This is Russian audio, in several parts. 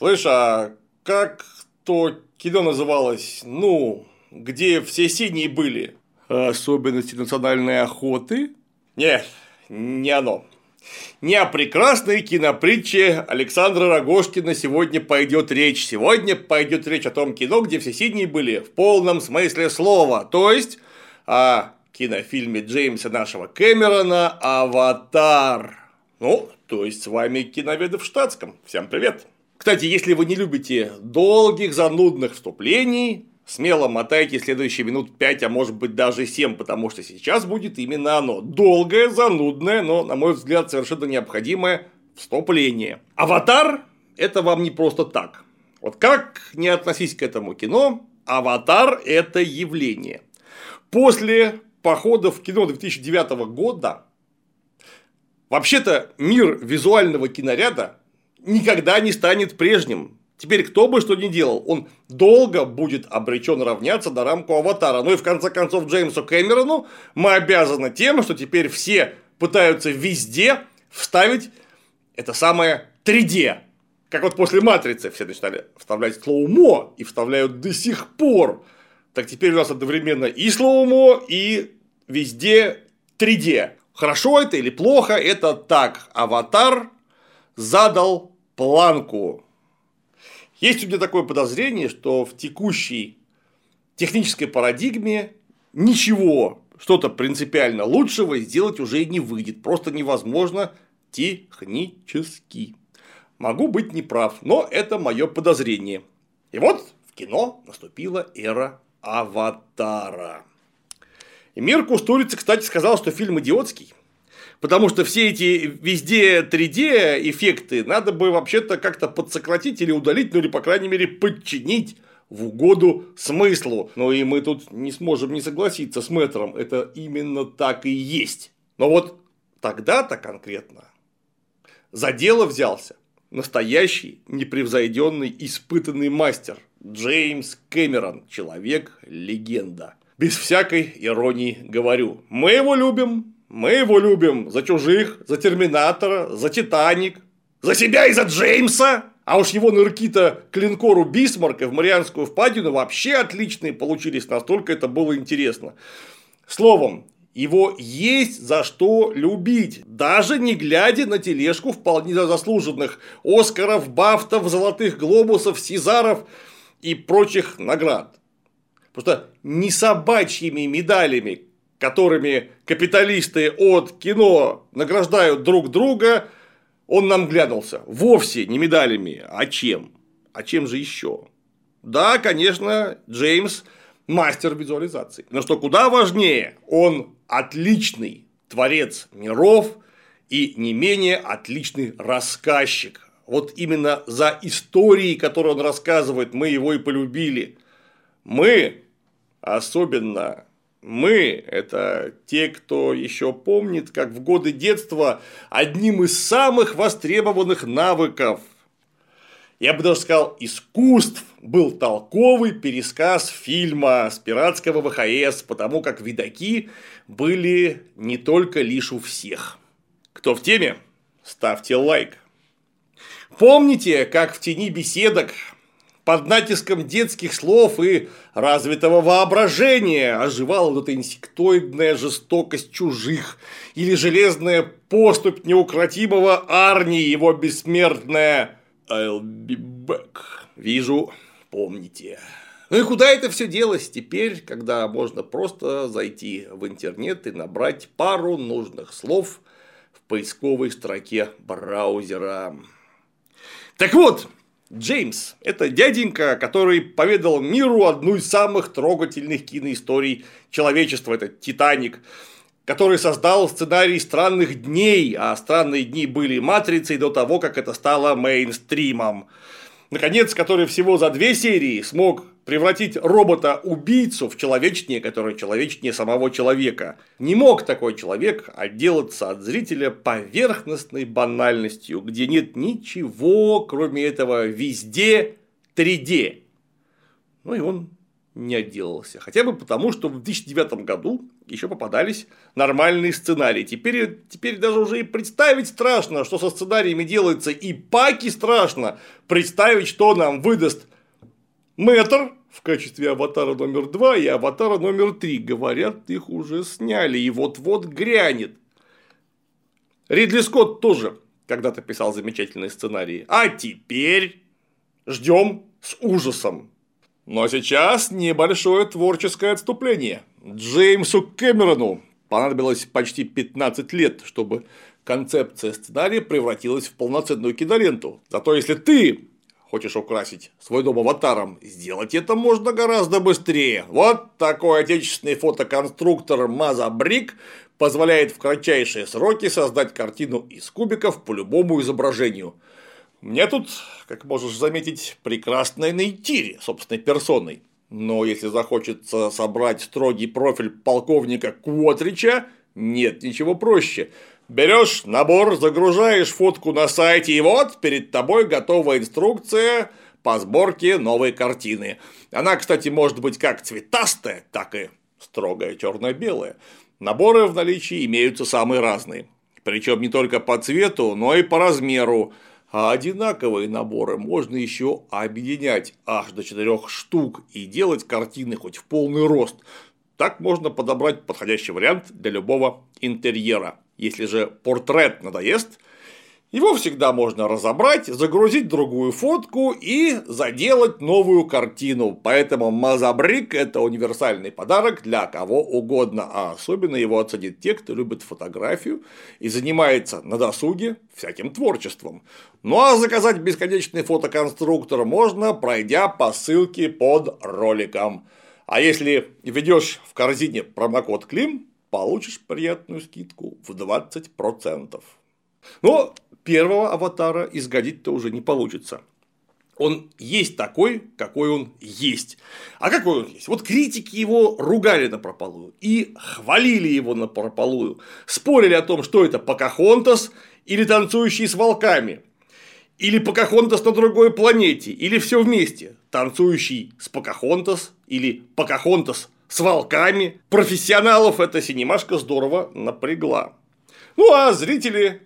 Слышь, а как то кино называлось, ну, где все синие были? Особенности национальной охоты? Нет, не оно. Не о прекрасной кинопритче Александра Рогожкина сегодня пойдет речь. Сегодня пойдет речь о том кино, где все синие были в полном смысле слова. То есть о кинофильме Джеймса нашего Кэмерона «Аватар». Ну, то есть с вами киноведы в штатском. Всем привет! Кстати, если вы не любите долгих занудных вступлений, смело мотайте следующие минут 5, а может быть даже 7, потому что сейчас будет именно оно. Долгое, занудное, но, на мой взгляд, совершенно необходимое вступление. Аватар – это вам не просто так. Вот как не относись к этому кино, аватар – это явление. После похода в кино 2009 года вообще-то мир визуального киноряда никогда не станет прежним. Теперь кто бы что ни делал, он долго будет обречен равняться на рамку аватара. Ну и в конце концов Джеймсу Кэмерону мы обязаны тем, что теперь все пытаются везде вставить это самое 3D. Как вот после матрицы все начинали вставлять slow-mo и вставляют до сих пор. Так теперь у нас одновременно и slow-mo, и везде 3D. Хорошо это или плохо, это так. Аватар задал планку есть у меня такое подозрение, что в текущей технической парадигме ничего, что-то принципиально лучшего сделать уже не выйдет. Просто невозможно технически. Могу быть неправ, но это мое подозрение. И вот в кино наступила эра аватара. И мир Кустурица, кстати, сказал, что фильм идиотский. Потому что все эти везде 3D эффекты надо бы вообще-то как-то подсократить или удалить, ну или, по крайней мере, подчинить в угоду смыслу. Но и мы тут не сможем не согласиться с мэтром. Это именно так и есть. Но вот тогда-то конкретно за дело взялся настоящий, непревзойденный, испытанный мастер Джеймс Кэмерон, человек-легенда. Без всякой иронии говорю. Мы его любим, мы его любим за чужих, за Терминатора, за Титаник, за себя и за Джеймса. А уж его нырки-то к линкору Бисмарка в Марианскую впадину вообще отличные получились, настолько это было интересно. Словом, его есть за что любить, даже не глядя на тележку вполне заслуженных Оскаров, Бафтов, Золотых Глобусов, Сезаров и прочих наград. Просто не собачьими медалями, которыми капиталисты от кино награждают друг друга, он нам глянулся. Вовсе не медалями, а чем? А чем же еще? Да, конечно, Джеймс мастер визуализации. Но что куда важнее, он отличный творец миров и не менее отличный рассказчик. Вот именно за истории, которые он рассказывает, мы его и полюбили. Мы, особенно мы – это те, кто еще помнит, как в годы детства одним из самых востребованных навыков, я бы даже сказал, искусств, был толковый пересказ фильма с пиратского ВХС, потому как видаки были не только лишь у всех. Кто в теме? Ставьте лайк. Помните, как в тени беседок под натиском детских слов и развитого воображения оживала вот эта инсектоидная жестокость чужих или железная поступь неукротимого Арни, его бессмертная «I'll be back». Вижу, помните. Ну и куда это все делось теперь, когда можно просто зайти в интернет и набрать пару нужных слов в поисковой строке браузера. Так вот, Джеймс – это дяденька, который поведал миру одну из самых трогательных киноисторий человечества – это «Титаник», который создал сценарий «Странных дней», а «Странные дни» были матрицей до того, как это стало мейнстримом. Наконец, который всего за две серии смог превратить робота-убийцу в человечнее, который человечнее самого человека. Не мог такой человек отделаться от зрителя поверхностной банальностью, где нет ничего, кроме этого везде 3D. Ну и он не отделался. Хотя бы потому, что в 2009 году еще попадались нормальные сценарии. Теперь, теперь даже уже и представить страшно, что со сценариями делается, и паки страшно представить, что нам выдаст Мэтр в качестве аватара номер два и аватара номер три. Говорят, их уже сняли, и вот-вот грянет. Ридли Скотт тоже когда-то писал замечательные сценарии. А теперь ждем с ужасом. Но сейчас небольшое творческое отступление. Джеймсу Кэмерону понадобилось почти 15 лет, чтобы концепция сценария превратилась в полноценную киноленту. Зато если ты хочешь украсить свой дом аватаром, сделать это можно гораздо быстрее. Вот такой отечественный фотоконструктор Маза Брик позволяет в кратчайшие сроки создать картину из кубиков по любому изображению – мне тут, как можешь заметить, прекрасная Нейтири собственной персоной. Но если захочется собрать строгий профиль полковника Квотрича, нет ничего проще. Берешь набор, загружаешь фотку на сайте, и вот перед тобой готовая инструкция по сборке новой картины. Она, кстати, может быть как цветастая, так и строгая черно-белая. Наборы в наличии имеются самые разные. Причем не только по цвету, но и по размеру. А одинаковые наборы можно еще объединять аж до четырех штук и делать картины хоть в полный рост. Так можно подобрать подходящий вариант для любого интерьера. Если же портрет надоест, его всегда можно разобрать, загрузить другую фотку и заделать новую картину. Поэтому Мазабрик – это универсальный подарок для кого угодно, а особенно его оценят те, кто любит фотографию и занимается на досуге всяким творчеством. Ну а заказать бесконечный фотоконструктор можно, пройдя по ссылке под роликом. А если введешь в корзине промокод Клим, получишь приятную скидку в 20%. Но первого аватара изгодить-то уже не получится. Он есть такой, какой он есть. А какой он есть? Вот критики его ругали на прополую и хвалили его на прополую. Спорили о том, что это Покахонтас или танцующий с волками. Или Покахонтас на другой планете, или все вместе. Танцующий с Покахонтас или Покахонтас с волками. Профессионалов эта синемашка здорово напрягла. Ну а зрители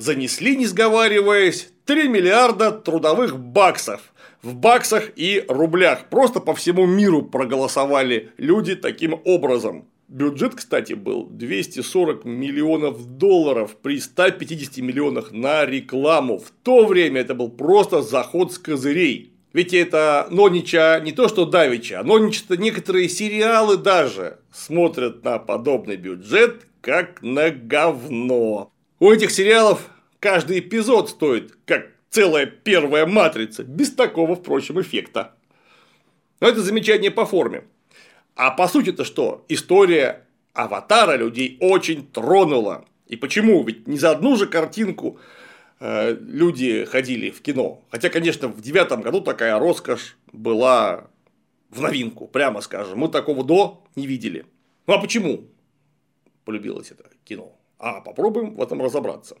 занесли, не сговариваясь, 3 миллиарда трудовых баксов. В баксах и рублях. Просто по всему миру проголосовали люди таким образом. Бюджет, кстати, был 240 миллионов долларов при 150 миллионах на рекламу. В то время это был просто заход с козырей. Ведь это Нонича не то что Давича, а Нонича некоторые сериалы даже смотрят на подобный бюджет как на говно. У этих сериалов каждый эпизод стоит как целая первая матрица, без такого, впрочем, эффекта. Но это замечание по форме. А по сути-то что? История аватара людей очень тронула. И почему? Ведь не за одну же картинку э, люди ходили в кино. Хотя, конечно, в девятом году такая роскошь была в новинку, прямо скажем. Мы такого до не видели. Ну а почему полюбилось это кино? А попробуем в этом разобраться.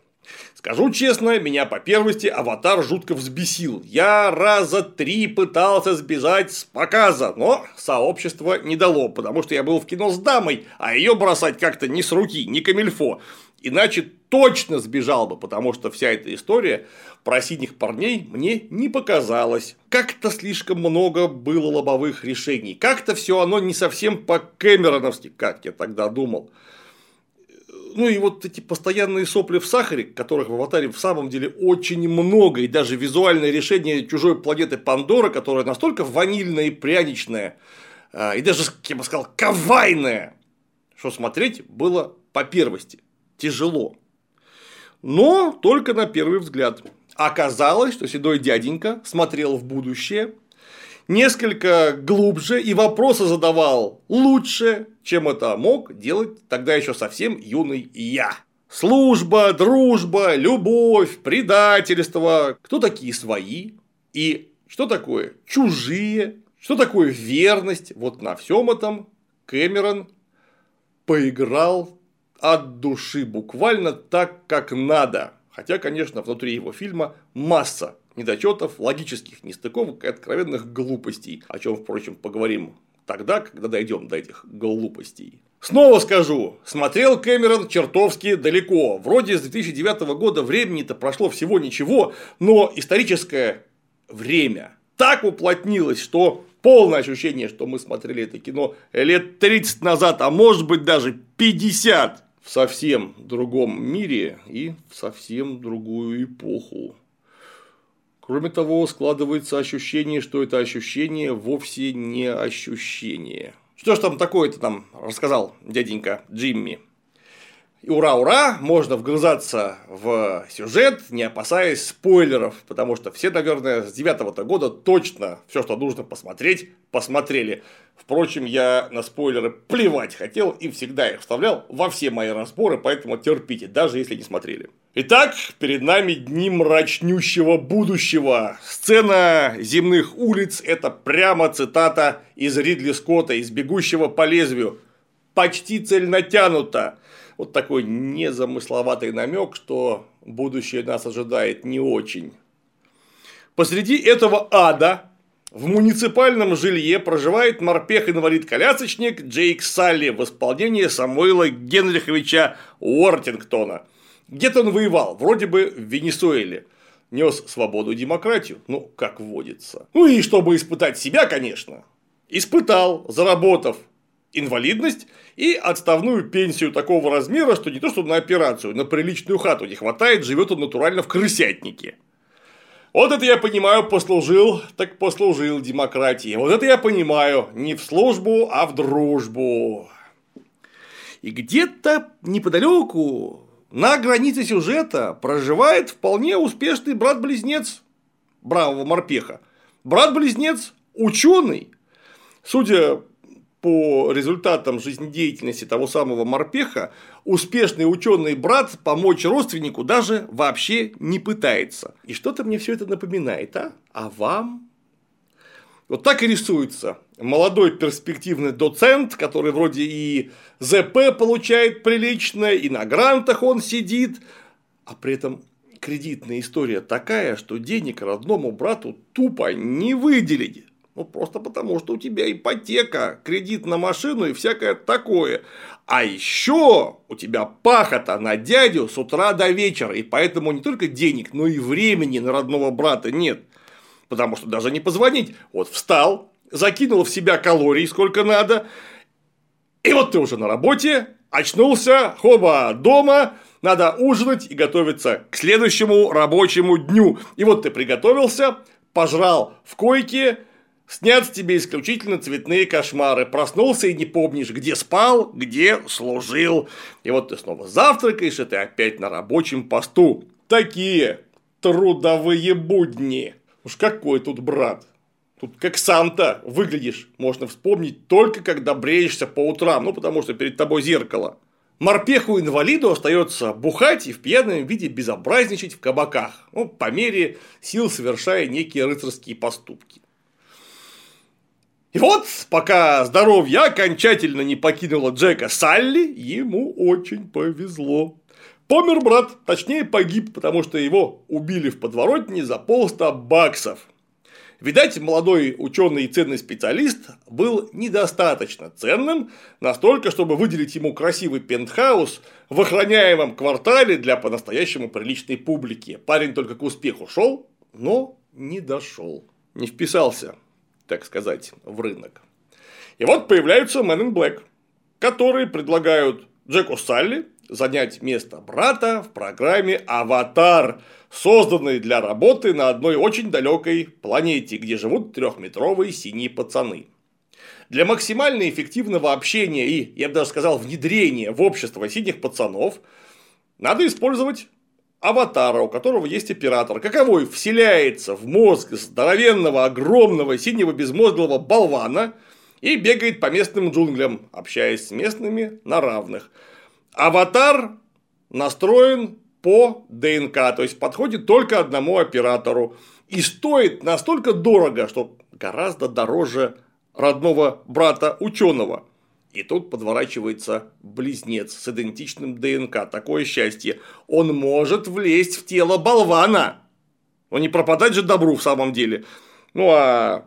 Скажу честно, меня по первости аватар жутко взбесил. Я раза три пытался сбежать с показа, но сообщество не дало, потому что я был в кино с дамой, а ее бросать как-то не с руки, не камильфо. Иначе точно сбежал бы, потому что вся эта история про синих парней мне не показалась. Как-то слишком много было лобовых решений. Как-то все оно не совсем по-кэмероновски, как я тогда думал ну и вот эти постоянные сопли в сахаре, которых в аватаре в самом деле очень много, и даже визуальное решение чужой планеты Пандора, которая настолько ванильная и пряничная, а, и даже, я бы сказал, кавайная, что смотреть было по первости тяжело. Но только на первый взгляд. Оказалось, что седой дяденька смотрел в будущее несколько глубже и вопросы задавал лучше, чем это мог делать тогда еще совсем юный я. Служба, дружба, любовь, предательство. Кто такие свои? И что такое чужие? Что такое верность? Вот на всем этом Кэмерон поиграл от души, буквально так, как надо. Хотя, конечно, внутри его фильма масса недочетов, логических нестыковок и откровенных глупостей, о чем, впрочем, поговорим тогда, когда дойдем до этих глупостей. Снова скажу, смотрел Кэмерон чертовски далеко. Вроде с 2009 года времени-то прошло всего ничего, но историческое время так уплотнилось, что полное ощущение, что мы смотрели это кино лет 30 назад, а может быть даже 50 в совсем другом мире и в совсем другую эпоху. Кроме того, складывается ощущение, что это ощущение вовсе не ощущение. Что ж там такое-то там рассказал дяденька Джимми? И ура-ура, можно вгрызаться в сюжет, не опасаясь спойлеров, потому что все, наверное, с девятого года точно все, что нужно посмотреть, посмотрели. Впрочем, я на спойлеры плевать хотел и всегда их вставлял во все мои разборы, поэтому терпите, даже если не смотрели. Итак, перед нами дни мрачнющего будущего. Сцена земных улиц – это прямо цитата из Ридли Скотта, из «Бегущего по лезвию». Почти цель натянута вот такой незамысловатый намек, что будущее нас ожидает не очень. Посреди этого ада в муниципальном жилье проживает морпех-инвалид-колясочник Джейк Салли в исполнении Самуила Генриховича Уортингтона. Где-то он воевал, вроде бы в Венесуэле. Нес свободу и демократию, ну, как водится. Ну и чтобы испытать себя, конечно. Испытал, заработав инвалидность и отставную пенсию такого размера, что не то что на операцию, на приличную хату не хватает, живет он натурально в крысятнике. Вот это я понимаю, послужил, так послужил демократии. Вот это я понимаю, не в службу, а в дружбу. И где-то неподалеку, на границе сюжета, проживает вполне успешный брат-близнец бравого морпеха. Брат-близнец ученый. Судя по результатам жизнедеятельности того самого морпеха, успешный ученый брат помочь родственнику даже вообще не пытается. И что-то мне все это напоминает, а? А вам? Вот так и рисуется молодой перспективный доцент, который вроде и ЗП получает прилично, и на грантах он сидит, а при этом кредитная история такая, что денег родному брату тупо не выделить. Ну, просто потому, что у тебя ипотека, кредит на машину и всякое такое. А еще у тебя пахота на дядю с утра до вечера, и поэтому не только денег, но и времени на родного брата нет. Потому что даже не позвонить. Вот встал, закинул в себя калорий сколько надо, и вот ты уже на работе, очнулся, хоба, дома, надо ужинать и готовиться к следующему рабочему дню. И вот ты приготовился, пожрал в койке, Снятся тебе исключительно цветные кошмары. Проснулся и не помнишь, где спал, где служил. И вот ты снова завтракаешь, и ты опять на рабочем посту. Такие трудовые будни. Уж какой тут брат. Тут как сам-то выглядишь, можно вспомнить только когда бреешься по утрам, ну потому что перед тобой зеркало. Морпеху-инвалиду остается бухать и в пьяном виде безобразничать в кабаках, ну, по мере сил совершая некие рыцарские поступки. И вот, пока здоровье окончательно не покинуло Джека Салли, ему очень повезло. Помер брат, точнее погиб, потому что его убили в подворотне за полста баксов. Видать, молодой ученый и ценный специалист был недостаточно ценным, настолько, чтобы выделить ему красивый пентхаус в охраняемом квартале для по-настоящему приличной публики. Парень только к успеху шел, но не дошел, не вписался так сказать, в рынок. И вот появляются Men in Black, которые предлагают Джеку Салли занять место брата в программе «Аватар», созданной для работы на одной очень далекой планете, где живут трехметровые синие пацаны. Для максимально эффективного общения и, я бы даже сказал, внедрения в общество синих пацанов надо использовать аватара, у которого есть оператор, каковой вселяется в мозг здоровенного, огромного, синего безмозглого болвана и бегает по местным джунглям, общаясь с местными на равных. Аватар настроен по ДНК, то есть подходит только одному оператору и стоит настолько дорого, что гораздо дороже родного брата ученого. И тут подворачивается близнец с идентичным ДНК. Такое счастье. Он может влезть в тело болвана. Но не пропадать же добру в самом деле. Ну а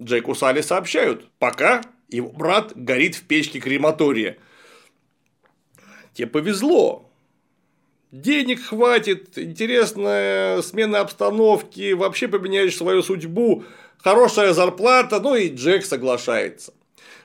Джейку Салли сообщают. Пока Его брат горит в печке крематория. Тебе повезло. Денег хватит, интересная смена обстановки, вообще поменяешь свою судьбу, хорошая зарплата, ну и Джек соглашается.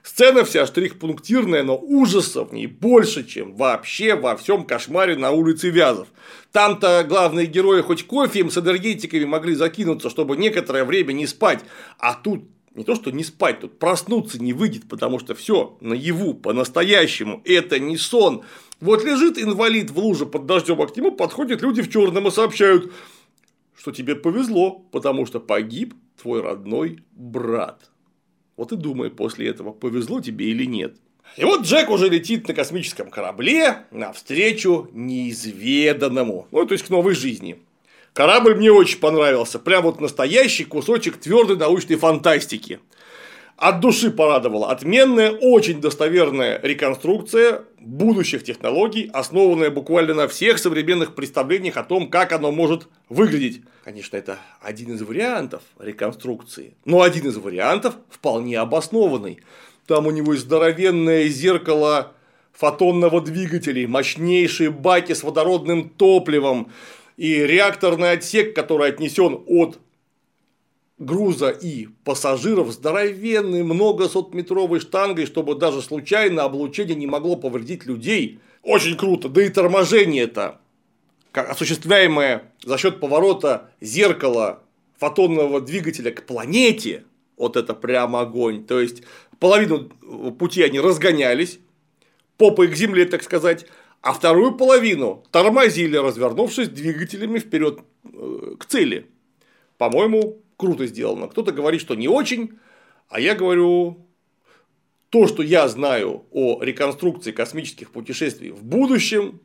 Сцена вся штрих-пунктирная, но ужасов в ней больше, чем вообще во всем кошмаре на улице Вязов. Там-то главные герои хоть кофеем с энергетиками могли закинуться, чтобы некоторое время не спать. А тут не то, что не спать, тут проснуться не выйдет, потому что все наяву, по-настоящему, это не сон. Вот лежит инвалид в луже под дождем, а к нему подходят люди в черном и сообщают, что тебе повезло, потому что погиб твой родной брат. Вот и думай после этого, повезло тебе или нет. И вот Джек уже летит на космическом корабле навстречу неизведанному, ну, то есть к новой жизни. Корабль мне очень понравился, прям вот настоящий кусочек твердой научной фантастики. От души порадовала. Отменная, очень достоверная реконструкция будущих технологий, основанная буквально на всех современных представлениях о том, как оно может выглядеть. Конечно, это один из вариантов реконструкции, но один из вариантов вполне обоснованный. Там у него здоровенное зеркало фотонного двигателя, мощнейшие баки с водородным топливом и реакторный отсек, который отнесен от груза и пассажиров здоровенной многосотметровой штангой, чтобы даже случайно облучение не могло повредить людей. Очень круто. Да и торможение это осуществляемое за счет поворота зеркала фотонного двигателя к планете, вот это прям огонь. То есть половину пути они разгонялись, попой к земле, так сказать, а вторую половину тормозили, развернувшись двигателями вперед э, к цели. По-моему, круто сделано. Кто-то говорит, что не очень, а я говорю, то, что я знаю о реконструкции космических путешествий в будущем,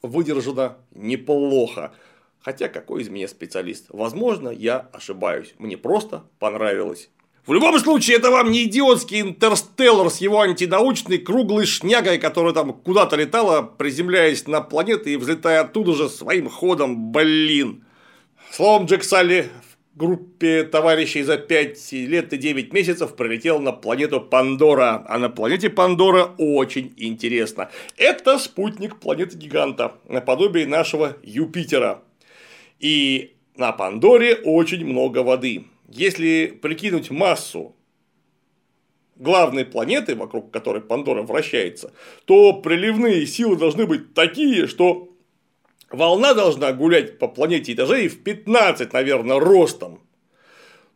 выдержано неплохо. Хотя какой из меня специалист? Возможно, я ошибаюсь. Мне просто понравилось. В любом случае, это вам не идиотский интерстеллар с его антинаучной круглой шнягой, которая там куда-то летала, приземляясь на планеты и взлетая оттуда же своим ходом, блин. Словом, Джек Салли группе товарищей за 5 лет и 9 месяцев прилетел на планету Пандора. А на планете Пандора очень интересно. Это спутник планеты-гиганта, наподобие нашего Юпитера. И на Пандоре очень много воды. Если прикинуть массу главной планеты, вокруг которой Пандора вращается, то приливные силы должны быть такие, что волна должна гулять по планете этажей в 15, наверное, ростом.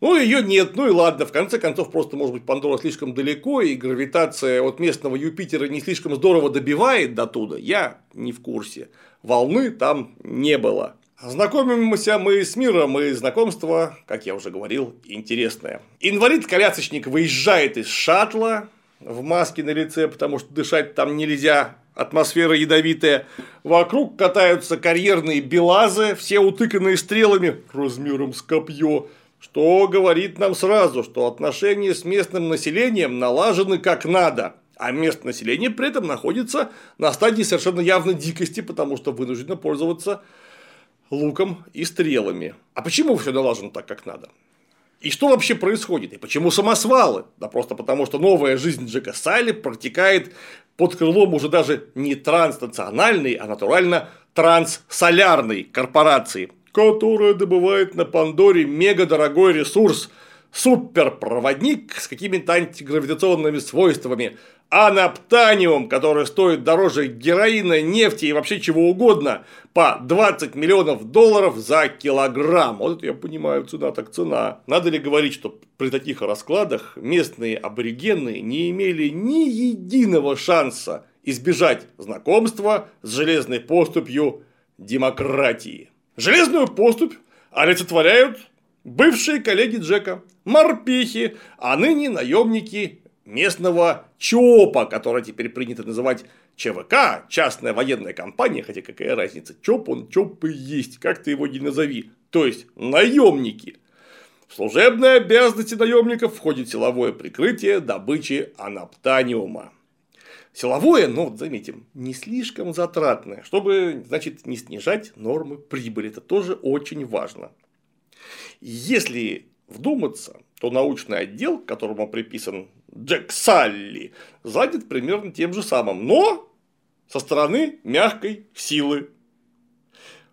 Ну, ее нет, ну и ладно, в конце концов, просто, может быть, Пандора слишком далеко, и гравитация от местного Юпитера не слишком здорово добивает до туда, я не в курсе. Волны там не было. Знакомимся мы с миром, и знакомство, как я уже говорил, интересное. Инвалид-колясочник выезжает из шаттла в маске на лице, потому что дышать там нельзя, атмосфера ядовитая. Вокруг катаются карьерные белазы, все утыканные стрелами размером с копье, что говорит нам сразу, что отношения с местным населением налажены как надо. А местное население при этом находится на стадии совершенно явной дикости, потому что вынуждено пользоваться луком и стрелами. А почему все налажено так, как надо? И что вообще происходит? И почему самосвалы? Да просто потому, что новая жизнь Джека Сайли протекает под крылом уже даже не транснациональной, а натурально транссолярной корпорации, которая добывает на Пандоре мега дорогой ресурс – суперпроводник с какими-то антигравитационными свойствами, анаптаниум, который стоит дороже героина, нефти и вообще чего угодно, по 20 миллионов долларов за килограмм. Вот это я понимаю, цена так цена. Надо ли говорить, что при таких раскладах местные аборигены не имели ни единого шанса избежать знакомства с железной поступью демократии. Железную поступь олицетворяют бывшие коллеги Джека, морпехи, а ныне наемники местного ЧОПа, который теперь принято называть ЧВК, частная военная компания, хотя какая разница, ЧОП он ЧОП и есть, как ты его не назови, то есть наемники. В служебные обязанности наемников входит силовое прикрытие добычи анаптаниума. Силовое, но, вот заметим, не слишком затратное, чтобы, значит, не снижать нормы прибыли. Это тоже очень важно. Если вдуматься, то научный отдел, которому приписан Джек Салли, занят примерно тем же самым, но со стороны мягкой силы.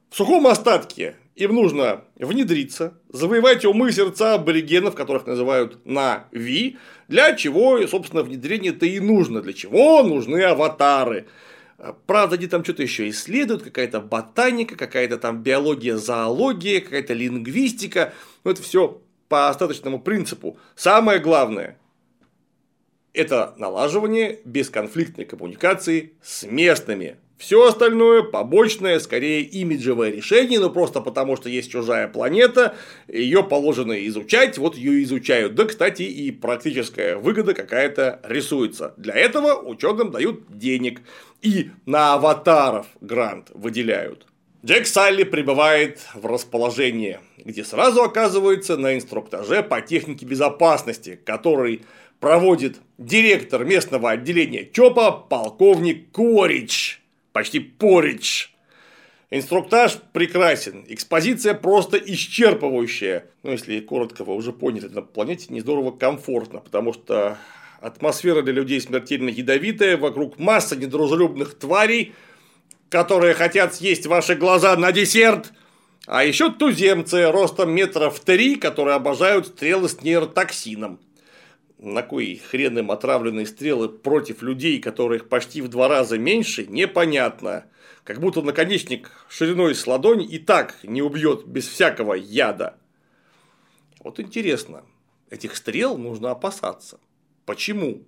В сухом остатке им нужно внедриться, завоевать умы и сердца аборигенов, которых называют на Ви, для чего, собственно, внедрение-то и нужно, для чего нужны аватары. Правда, они там что-то еще исследуют, какая-то ботаника, какая-то там биология, зоология, какая-то лингвистика. Но это все по остаточному принципу. Самое главное – это налаживание бесконфликтной коммуникации с местными все остальное побочное, скорее имиджевое решение, но просто потому, что есть чужая планета, ее положено изучать, вот ее изучают. Да, кстати, и практическая выгода какая-то рисуется. Для этого ученым дают денег. И на аватаров грант выделяют. Джек Салли прибывает в расположение, где сразу оказывается на инструктаже по технике безопасности, который проводит директор местного отделения ЧОПа полковник Корич почти порич. Инструктаж прекрасен, экспозиция просто исчерпывающая. Ну, если коротко вы уже поняли, на планете не здорово комфортно, потому что атмосфера для людей смертельно ядовитая, вокруг масса недружелюбных тварей, которые хотят съесть ваши глаза на десерт, а еще туземцы ростом метров три, которые обожают стрелы с нейротоксином на кой хрен им отравленные стрелы против людей, которых почти в два раза меньше, непонятно. Как будто наконечник шириной с ладонь и так не убьет без всякого яда. Вот интересно, этих стрел нужно опасаться. Почему?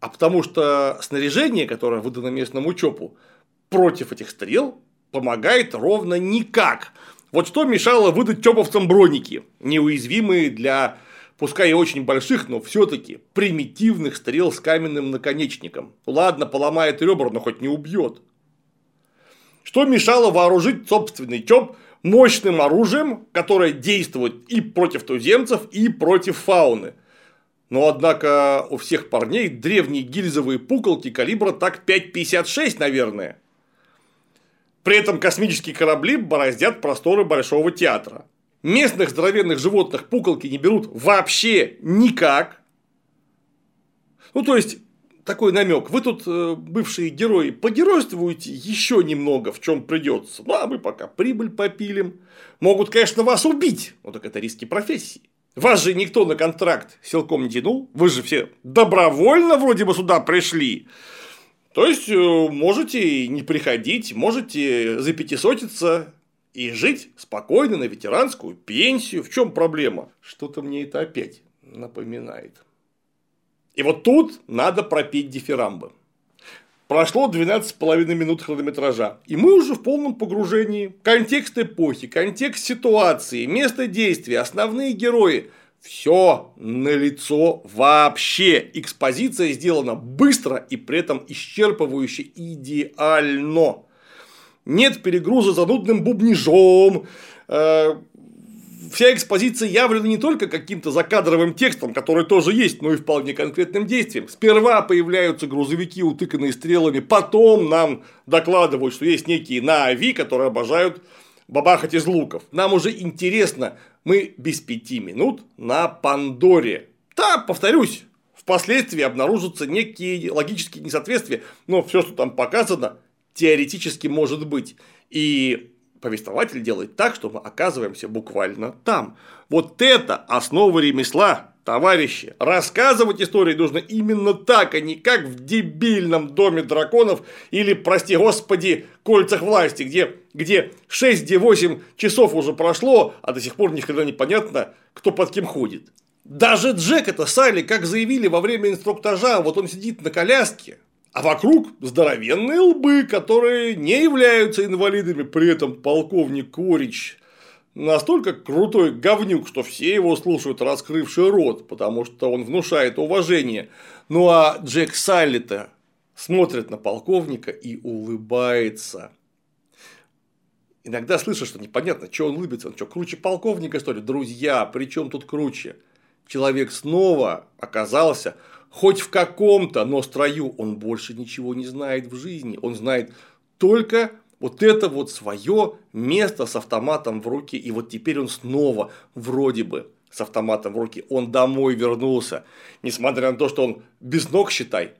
А потому что снаряжение, которое выдано местному ЧОПу, против этих стрел помогает ровно никак. Вот что мешало выдать ЧОПовцам броники, неуязвимые для пускай и очень больших, но все-таки примитивных стрел с каменным наконечником. Ладно, поломает ребра, но хоть не убьет. Что мешало вооружить собственный ЧОП мощным оружием, которое действует и против туземцев, и против фауны. Но, однако, у всех парней древние гильзовые пуколки калибра так 5,56, наверное. При этом космические корабли бороздят просторы Большого театра. Местных здоровенных животных пуколки не берут вообще никак. Ну, то есть, такой намек. Вы тут, э, бывшие герои, погеройствуете еще немного, в чем придется. Ну, а мы пока прибыль попилим. Могут, конечно, вас убить. Ну, так это риски профессии. Вас же никто на контракт силком не тянул. Вы же все добровольно вроде бы сюда пришли. То есть, э, можете не приходить, можете запятисотиться, и жить спокойно на ветеранскую пенсию. В чем проблема? Что-то мне это опять напоминает. И вот тут надо пропеть дифирамбы. Прошло 12,5 минут хронометража, и мы уже в полном погружении. Контекст эпохи, контекст ситуации, место действия, основные герои. Все налицо вообще. Экспозиция сделана быстро и при этом исчерпывающе идеально нет перегруза занудным бубнижом, э, вся экспозиция явлена не только каким-то закадровым текстом, который тоже есть, но и вполне конкретным действием. Сперва появляются грузовики, утыканные стрелами, потом нам докладывают, что есть некие Наави, которые обожают бабахать из луков. Нам уже интересно, мы без пяти минут на Пандоре. Да, повторюсь, впоследствии обнаружатся некие логические несоответствия, но все, что там показано, теоретически может быть. И повествователь делает так, что мы оказываемся буквально там. Вот это основа ремесла, товарищи. Рассказывать истории нужно именно так, а не как в дебильном доме драконов или, прости господи, кольцах власти, где, где 6-8 часов уже прошло, а до сих пор никогда не понятно, кто под кем ходит. Даже Джек это Салли, как заявили во время инструктажа, вот он сидит на коляске, а вокруг здоровенные лбы, которые не являются инвалидами. При этом полковник Корич настолько крутой говнюк, что все его слушают, раскрывший рот, потому что он внушает уважение. Ну а Джек Салли-то смотрит на полковника и улыбается. Иногда слышишь, что непонятно, что он улыбится, он что, круче полковника, что ли? Друзья, при чем тут круче? Человек снова оказался хоть в каком-то, но строю он больше ничего не знает в жизни. Он знает только вот это вот свое место с автоматом в руке. И вот теперь он снова вроде бы с автоматом в руке. Он домой вернулся, несмотря на то, что он без ног, считай,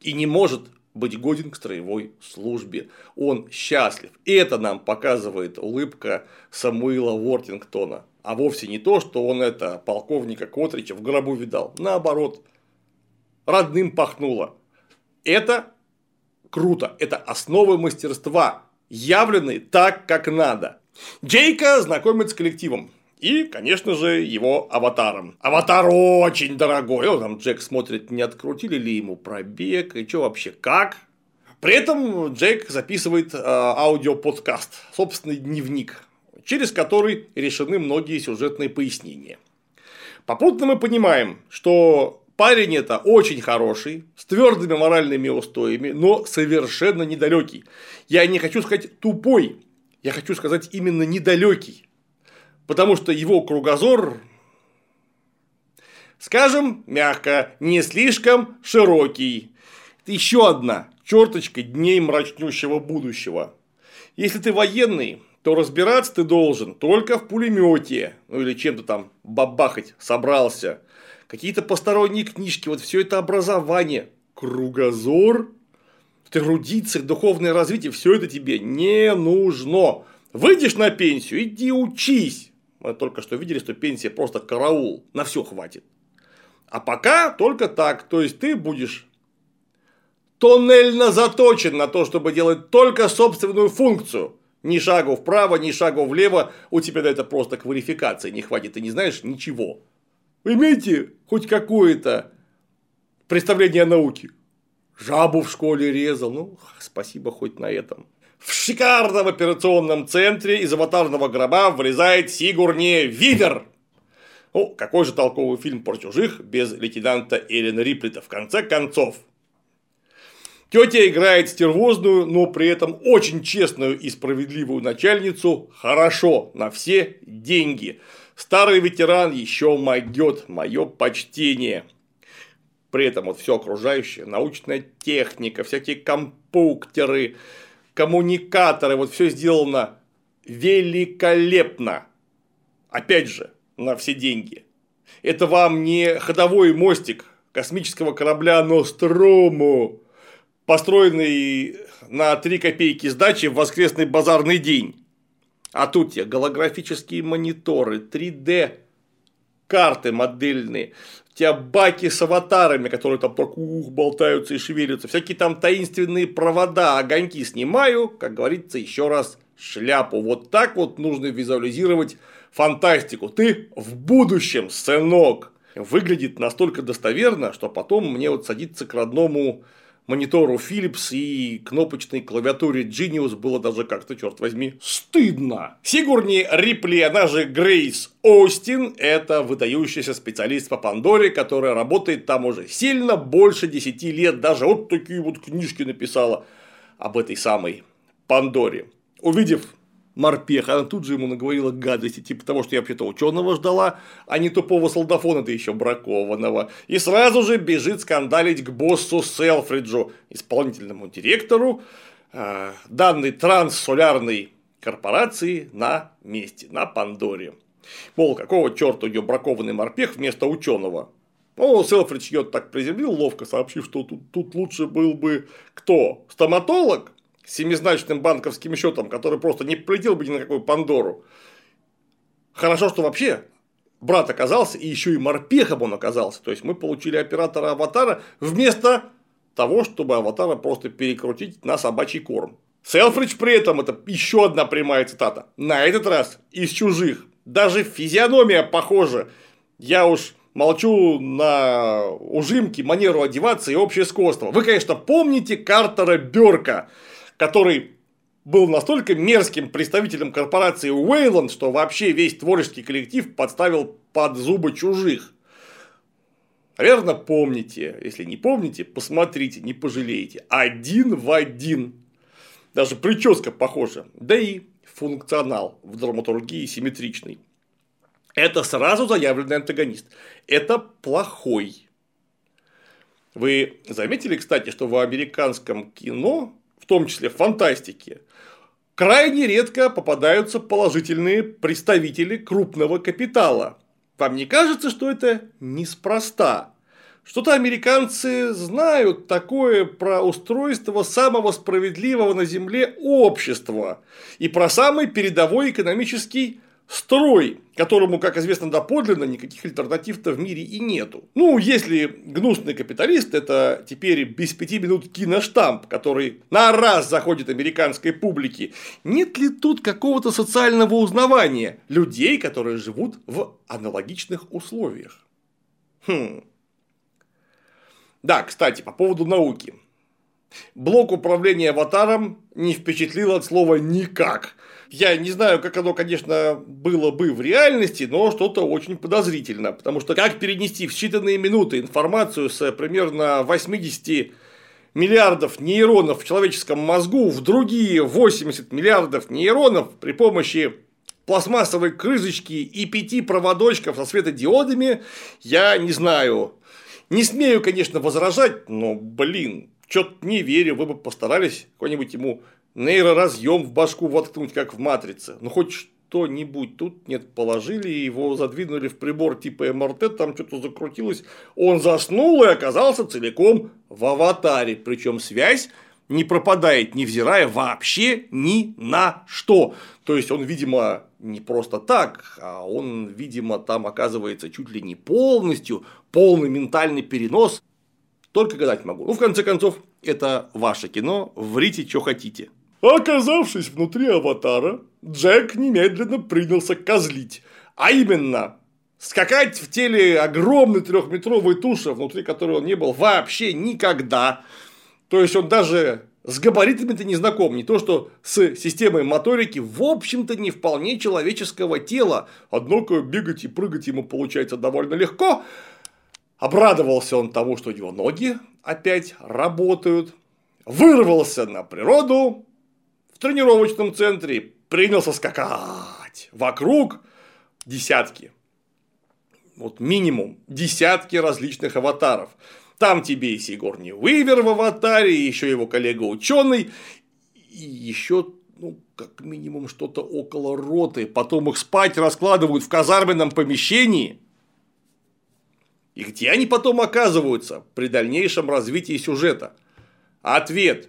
и не может быть годен к строевой службе. Он счастлив. Это нам показывает улыбка Самуила Уортингтона. А вовсе не то, что он это полковника Котрича в гробу видал. Наоборот, родным пахнуло. Это круто. Это основы мастерства, явленные так, как надо. Джейка знакомит с коллективом. И, конечно же, его аватаром. Аватар очень дорогой. О, там Джек смотрит, не открутили ли ему пробег, и что вообще, как. При этом Джек записывает э, аудиоподкаст, собственный дневник, через который решены многие сюжетные пояснения. Попутно мы понимаем, что парень это очень хороший, с твердыми моральными устоями, но совершенно недалекий. Я не хочу сказать тупой, я хочу сказать именно недалекий потому что его кругозор, скажем мягко, не слишком широкий. Это еще одна черточка дней мрачнющего будущего. Если ты военный, то разбираться ты должен только в пулемете, ну или чем-то там бабахать собрался. Какие-то посторонние книжки, вот все это образование, кругозор, эрудиция, духовное развитие, все это тебе не нужно. Выйдешь на пенсию, иди учись. Мы только что видели, что пенсия просто караул, на все хватит. А пока только так, то есть ты будешь тоннельно заточен на то, чтобы делать только собственную функцию. Ни шагу вправо, ни шагу влево, у тебя на это просто квалификации не хватит, ты не знаешь ничего. Вы имеете хоть какое-то представление о науке? Жабу в школе резал, ну, спасибо хоть на этом. В шикарном операционном центре из аватарного гроба вылезает Сигурни Вивер. Ну, какой же толковый фильм про чужих без лейтенанта Эллен Риплета в конце концов. Тетя играет стервозную, но при этом очень честную и справедливую начальницу хорошо, на все деньги. Старый ветеран еще могет, мое почтение. При этом вот все окружающее, научная техника, всякие компьютеры, коммуникаторы, вот все сделано великолепно. Опять же, на все деньги. Это вам не ходовой мостик космического корабля Нострому, построенный на 3 копейки сдачи в воскресный базарный день. А тут те голографические мониторы, 3D карты модельные, у тебя баки с аватарами, которые там так ух, болтаются и шевелятся, всякие там таинственные провода, огоньки снимаю, как говорится, еще раз шляпу. Вот так вот нужно визуализировать фантастику. Ты в будущем, сынок. Выглядит настолько достоверно, что потом мне вот садиться к родному монитору Philips и кнопочной клавиатуре Genius было даже как-то, черт возьми, стыдно. Сигурни Рипли, она же Грейс Остин, это выдающийся специалист по Пандоре, которая работает там уже сильно больше 10 лет, даже вот такие вот книжки написала об этой самой Пандоре. Увидев морпех, она тут же ему наговорила гадости, типа того, что я вообще-то ученого ждала, а не тупого солдафона, да еще бракованного. И сразу же бежит скандалить к боссу Селфриджу, исполнительному директору э, данной транссолярной корпорации на месте, на Пандоре. Мол, какого черта у нее бракованный морпех вместо ученого? Ну, Селфридж ее так приземлил, ловко сообщив, что тут, тут лучше был бы кто? Стоматолог? Семизначным банковским счетом, который просто не полетел бы ни на какую Пандору. Хорошо, что вообще брат оказался, и еще и морпехом он оказался. То есть мы получили оператора аватара вместо того, чтобы аватара просто перекрутить на собачий корм. Селфридж при этом это еще одна прямая цитата. На этот раз из чужих. Даже физиономия похожа. Я уж молчу на ужимки, манеру одеваться и общее сходство. Вы, конечно, помните Картера Берка, который был настолько мерзким представителем корпорации Уэйланд, что вообще весь творческий коллектив подставил под зубы чужих. Наверное, помните. Если не помните, посмотрите, не пожалеете. Один в один. Даже прическа похожа. Да и функционал в драматургии симметричный. Это сразу заявленный антагонист. Это плохой. Вы заметили, кстати, что в американском кино том числе в фантастике, крайне редко попадаются положительные представители крупного капитала. Вам не кажется, что это неспроста? Что-то американцы знают такое про устройство самого справедливого на Земле общества и про самый передовой экономический строй, которому, как известно доподлинно, никаких альтернатив-то в мире и нету. Ну, если гнусный капиталист – это теперь без пяти минут киноштамп, который на раз заходит американской публике, нет ли тут какого-то социального узнавания людей, которые живут в аналогичных условиях? Хм. Да, кстати, по поводу науки. Блок управления аватаром не впечатлил от слова никак. Я не знаю, как оно, конечно, было бы в реальности, но что-то очень подозрительно. Потому что как перенести в считанные минуты информацию с примерно 80 миллиардов нейронов в человеческом мозгу в другие 80 миллиардов нейронов при помощи пластмассовой крышечки и пяти проводочков со светодиодами, я не знаю. Не смею, конечно, возражать, но, блин, что-то не верю, вы бы постарались какой-нибудь ему нейроразъем в башку воткнуть, как в матрице. Ну, хоть что-нибудь тут нет, положили, его задвинули в прибор типа МРТ, там что-то закрутилось, он заснул и оказался целиком в аватаре, причем связь не пропадает, невзирая вообще ни на что. То есть он, видимо, не просто так, а он, видимо, там оказывается чуть ли не полностью, полный ментальный перенос. Только гадать могу. Ну, в конце концов, это ваше кино, врите, что хотите. Оказавшись внутри аватара, Джек немедленно принялся козлить. А именно, скакать в теле огромной трехметровой туши, внутри которой он не был вообще никогда. То есть он даже с габаритами-то не знаком, не то что с системой моторики, в общем-то, не вполне человеческого тела. Однако бегать и прыгать ему получается довольно легко. Обрадовался он тому, что его ноги опять работают. Вырвался на природу, тренировочном центре принялся скакать вокруг десятки, вот минимум десятки различных аватаров. Там тебе и Сигорни Уивер в аватаре, и еще его коллега ученый, и еще ну, как минимум что-то около роты. Потом их спать раскладывают в казарменном помещении. И где они потом оказываются при дальнейшем развитии сюжета? Ответ.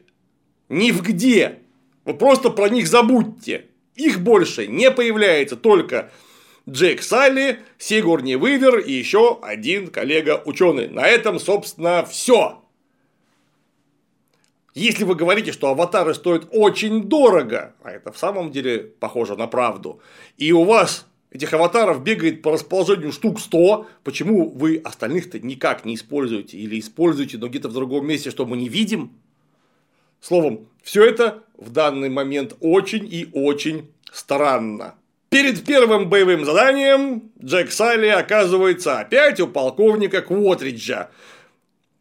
Ни в где. Вы просто про них забудьте. Их больше не появляется, только Джек Салли, Сигурни Вивер и еще один коллега-ученый. На этом, собственно, все. Если вы говорите, что аватары стоят очень дорого, а это в самом деле похоже на правду, и у вас этих аватаров бегает по расположению штук 100, почему вы остальных-то никак не используете или используете, но где-то в другом месте, что мы не видим? Словом, все это в данный момент очень и очень странно. Перед первым боевым заданием Джек Салли оказывается опять у полковника Квотриджа,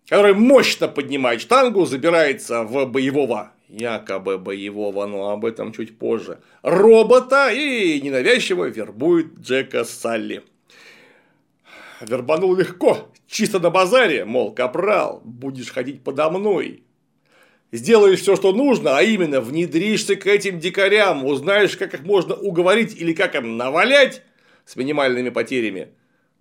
который мощно поднимает штангу, забирается в боевого, якобы боевого, но об этом чуть позже, робота и ненавязчиво вербует Джека Салли. Вербанул легко, чисто на базаре, мол, капрал, будешь ходить подо мной, сделаешь все, что нужно, а именно внедришься к этим дикарям, узнаешь, как их можно уговорить или как им навалять с минимальными потерями.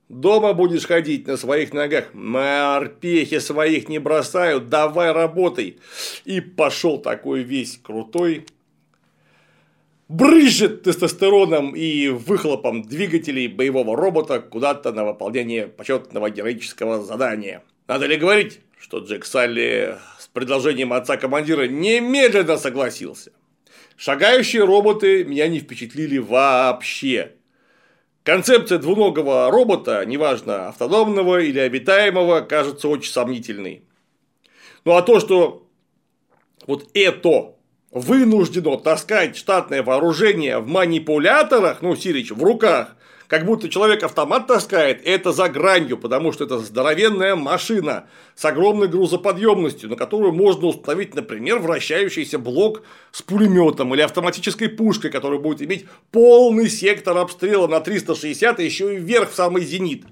Дома будешь ходить на своих ногах, морпехи своих не бросают, давай работай. И пошел такой весь крутой, брызжет тестостероном и выхлопом двигателей боевого робота куда-то на выполнение почетного героического задания. Надо ли говорить, что Джек Салли предложением отца командира немедленно согласился. Шагающие роботы меня не впечатлили вообще. Концепция двуногого робота, неважно, автономного или обитаемого, кажется очень сомнительной. Ну а то, что вот это вынуждено таскать штатное вооружение в манипуляторах, ну, Сирич, в руках, как будто человек автомат таскает, это за гранью, потому что это здоровенная машина с огромной грузоподъемностью, на которую можно установить, например, вращающийся блок с пулеметом или автоматической пушкой, которая будет иметь полный сектор обстрела на 360 и еще и вверх в самый зенит.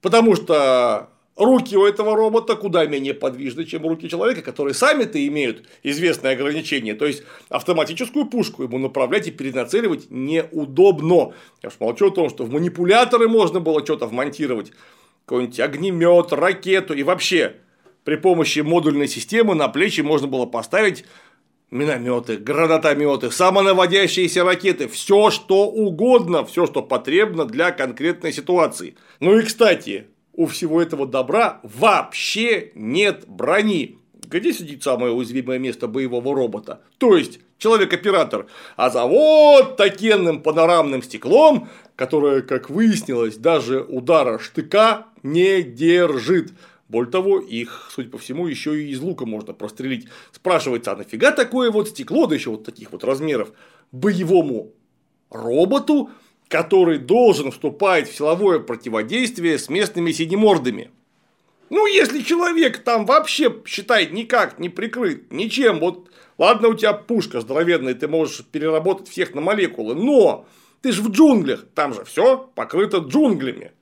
Потому что Руки у этого робота куда менее подвижны, чем руки человека, которые сами-то имеют известные ограничения. То есть автоматическую пушку ему направлять и перенацеливать неудобно. Я уж молчу о том, что в манипуляторы можно было что-то вмонтировать. Какой-нибудь огнемет, ракету и вообще при помощи модульной системы на плечи можно было поставить минометы, гранатометы, самонаводящиеся ракеты, все что угодно, все, что потребно для конкретной ситуации. Ну и кстати, у всего этого добра вообще нет брони. Где сидит самое уязвимое место боевого робота? То есть, человек-оператор. А за вот такенным панорамным стеклом, которое, как выяснилось, даже удара штыка не держит. Более того, их, судя по всему, еще и из лука можно прострелить. Спрашивается, а нафига такое вот стекло, да еще вот таких вот размеров, боевому роботу, который должен вступать в силовое противодействие с местными синемордами. Ну, если человек там вообще, считает никак не прикрыт, ничем, вот, ладно, у тебя пушка здоровенная, ты можешь переработать всех на молекулы, но ты же в джунглях, там же все покрыто джунглями.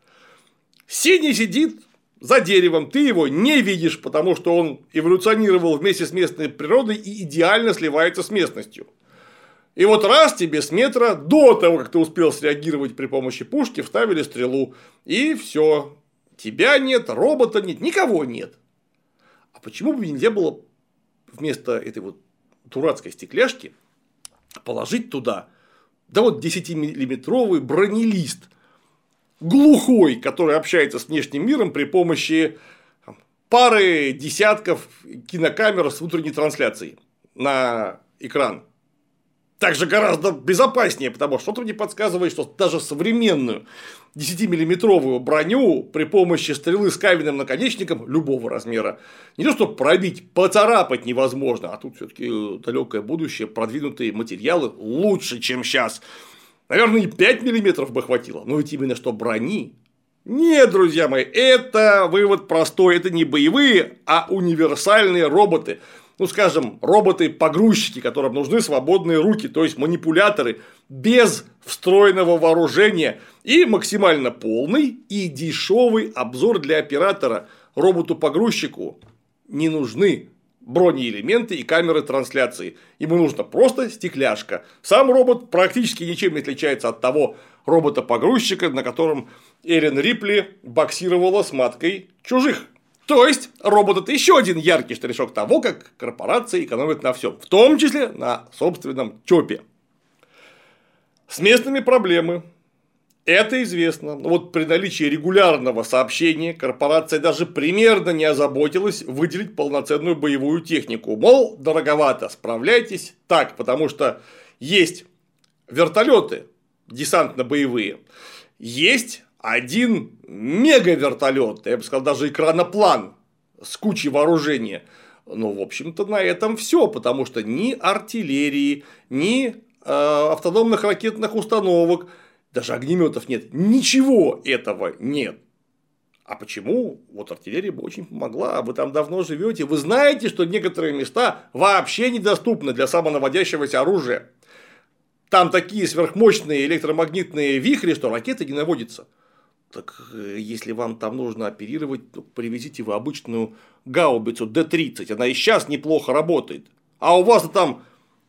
Синий сидит за деревом, ты его не видишь, потому что он эволюционировал вместе с местной природой и идеально сливается с местностью. И вот раз тебе с метра до того, как ты успел среагировать при помощи пушки, вставили стрелу. И все. Тебя нет, робота нет, никого нет. А почему бы нельзя было вместо этой вот дурацкой стекляшки положить туда, да вот 10-миллиметровый бронелист, глухой, который общается с внешним миром при помощи пары десятков кинокамер с внутренней трансляцией на экран также гораздо безопаснее, потому что что-то мне подсказывает, что даже современную 10-миллиметровую броню при помощи стрелы с каменным наконечником любого размера не то что пробить, поцарапать невозможно, а тут все-таки далекое будущее, продвинутые материалы лучше, чем сейчас. Наверное, и 5 миллиметров бы хватило, но ведь именно что брони. Нет, друзья мои, это вывод простой, это не боевые, а универсальные роботы ну, скажем, роботы-погрузчики, которым нужны свободные руки, то есть манипуляторы без встроенного вооружения и максимально полный и дешевый обзор для оператора. Роботу-погрузчику не нужны бронеэлементы и камеры трансляции. Ему нужна просто стекляшка. Сам робот практически ничем не отличается от того робота-погрузчика, на котором Эрин Рипли боксировала с маткой чужих. То есть, робот это еще один яркий штришок того, как корпорации экономят на всем, в том числе на собственном ЧОПе. С местными проблемы. Это известно. Но вот при наличии регулярного сообщения корпорация даже примерно не озаботилась выделить полноценную боевую технику. Мол, дороговато, справляйтесь так, потому что есть вертолеты десантно-боевые, есть один мега-вертолет, я бы сказал, даже экраноплан с кучей вооружения. Ну, в общем-то, на этом все, потому что ни артиллерии, ни э, автономных ракетных установок, даже огнеметов нет, ничего этого нет. А почему? Вот артиллерия бы очень помогла, вы там давно живете, вы знаете, что некоторые места вообще недоступны для самонаводящегося оружия. Там такие сверхмощные электромагнитные вихри, что ракеты не наводятся. Так э, если вам там нужно оперировать, то привезите вы обычную гаубицу Д-30, она и сейчас неплохо работает. А у вас там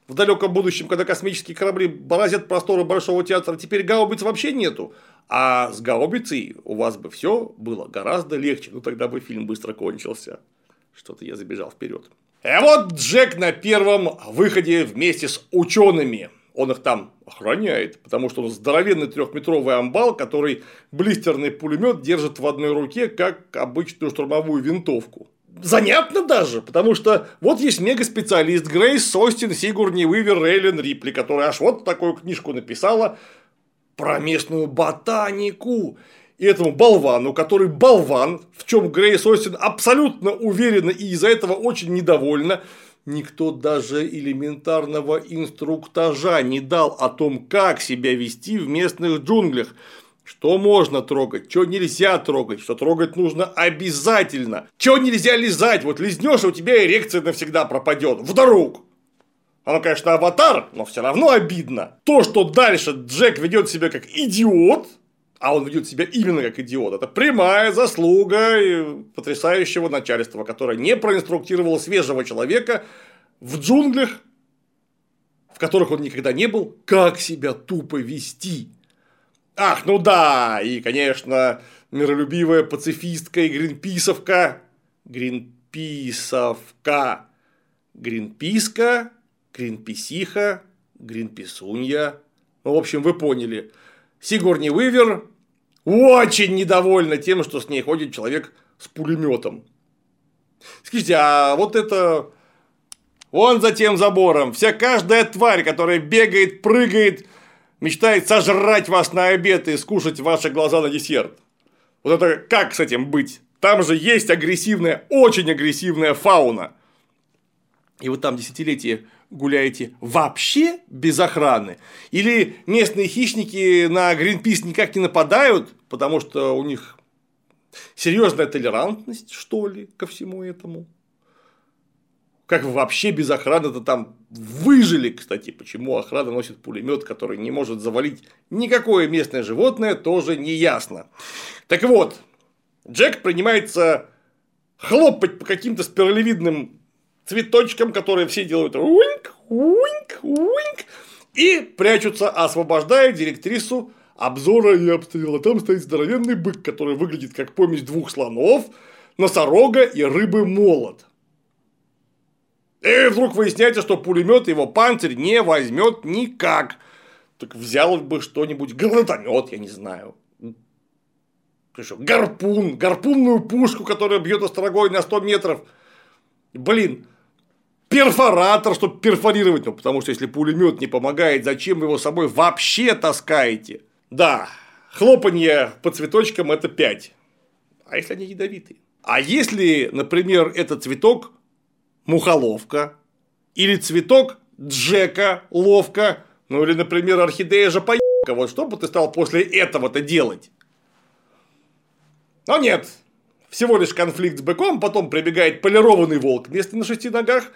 в далеком будущем, когда космические корабли бороздят просторы Большого театра, теперь гаубиц вообще нету. А с гаубицей у вас бы все было гораздо легче. Ну тогда бы фильм быстро кончился. Что-то я забежал вперед. И вот Джек на первом выходе вместе с учеными он их там охраняет, потому что он здоровенный трехметровый амбал, который блистерный пулемет держит в одной руке, как обычную штурмовую винтовку. Занятно даже, потому что вот есть мегаспециалист Грейс Состин Сигурни Уивер Рейлен Рипли, которая аж вот такую книжку написала про местную ботанику. И этому болвану, который болван, в чем Грейс Остин абсолютно уверена и из-за этого очень недовольна, никто даже элементарного инструктажа не дал о том, как себя вести в местных джунглях. Что можно трогать, что нельзя трогать, что трогать нужно обязательно. Что нельзя лизать, вот лизнешь, у тебя эрекция навсегда пропадет. Вдруг. Оно, конечно, аватар, но все равно обидно. То, что дальше Джек ведет себя как идиот, а он ведет себя именно как идиот. Это прямая заслуга потрясающего начальства, которое не проинструктировало свежего человека в джунглях, в которых он никогда не был, как себя тупо вести. Ах, ну да, и, конечно, миролюбивая пацифистка и гринписовка. Гринписовка. Гринписка, гринписиха, гринписунья. Ну, в общем, вы поняли. Сигурни Уивер очень недовольна тем, что с ней ходит человек с пулеметом. Скажите, а вот это Вон за тем забором вся каждая тварь, которая бегает, прыгает, мечтает сожрать вас на обед и скушать ваши глаза на десерт. Вот это как с этим быть? Там же есть агрессивная, очень агрессивная фауна. И вы там десятилетия гуляете вообще без охраны? Или местные хищники на Гринпис никак не нападают, потому что у них серьезная толерантность, что ли, ко всему этому? Как вообще без охраны-то там выжили, кстати, почему охрана носит пулемет, который не может завалить никакое местное животное, тоже не ясно. Так вот, Джек принимается хлопать по каким-то спиралевидным цветочкам, которые все делают уинк, уинк, уинк, и прячутся, освобождая директрису обзора и обстрела. Там стоит здоровенный бык, который выглядит как помесь двух слонов, носорога и рыбы молот. И вдруг выясняется, что пулемет его панцирь не возьмет никак. Так взял бы что-нибудь, гранатомет, я не знаю. Что, гарпун, гарпунную пушку, которая бьет острогой на 100 метров. Блин, перфоратор, чтобы перфорировать. Ну, потому что если пулемет не помогает, зачем вы его с собой вообще таскаете? Да, хлопанье по цветочкам это 5. А если они ядовитые? А если, например, этот цветок мухоловка, или цветок Джека ловко, ну или, например, орхидея же поебка, вот что бы ты стал после этого-то делать? Но нет, всего лишь конфликт с быком, потом прибегает полированный волк вместо на шести ногах,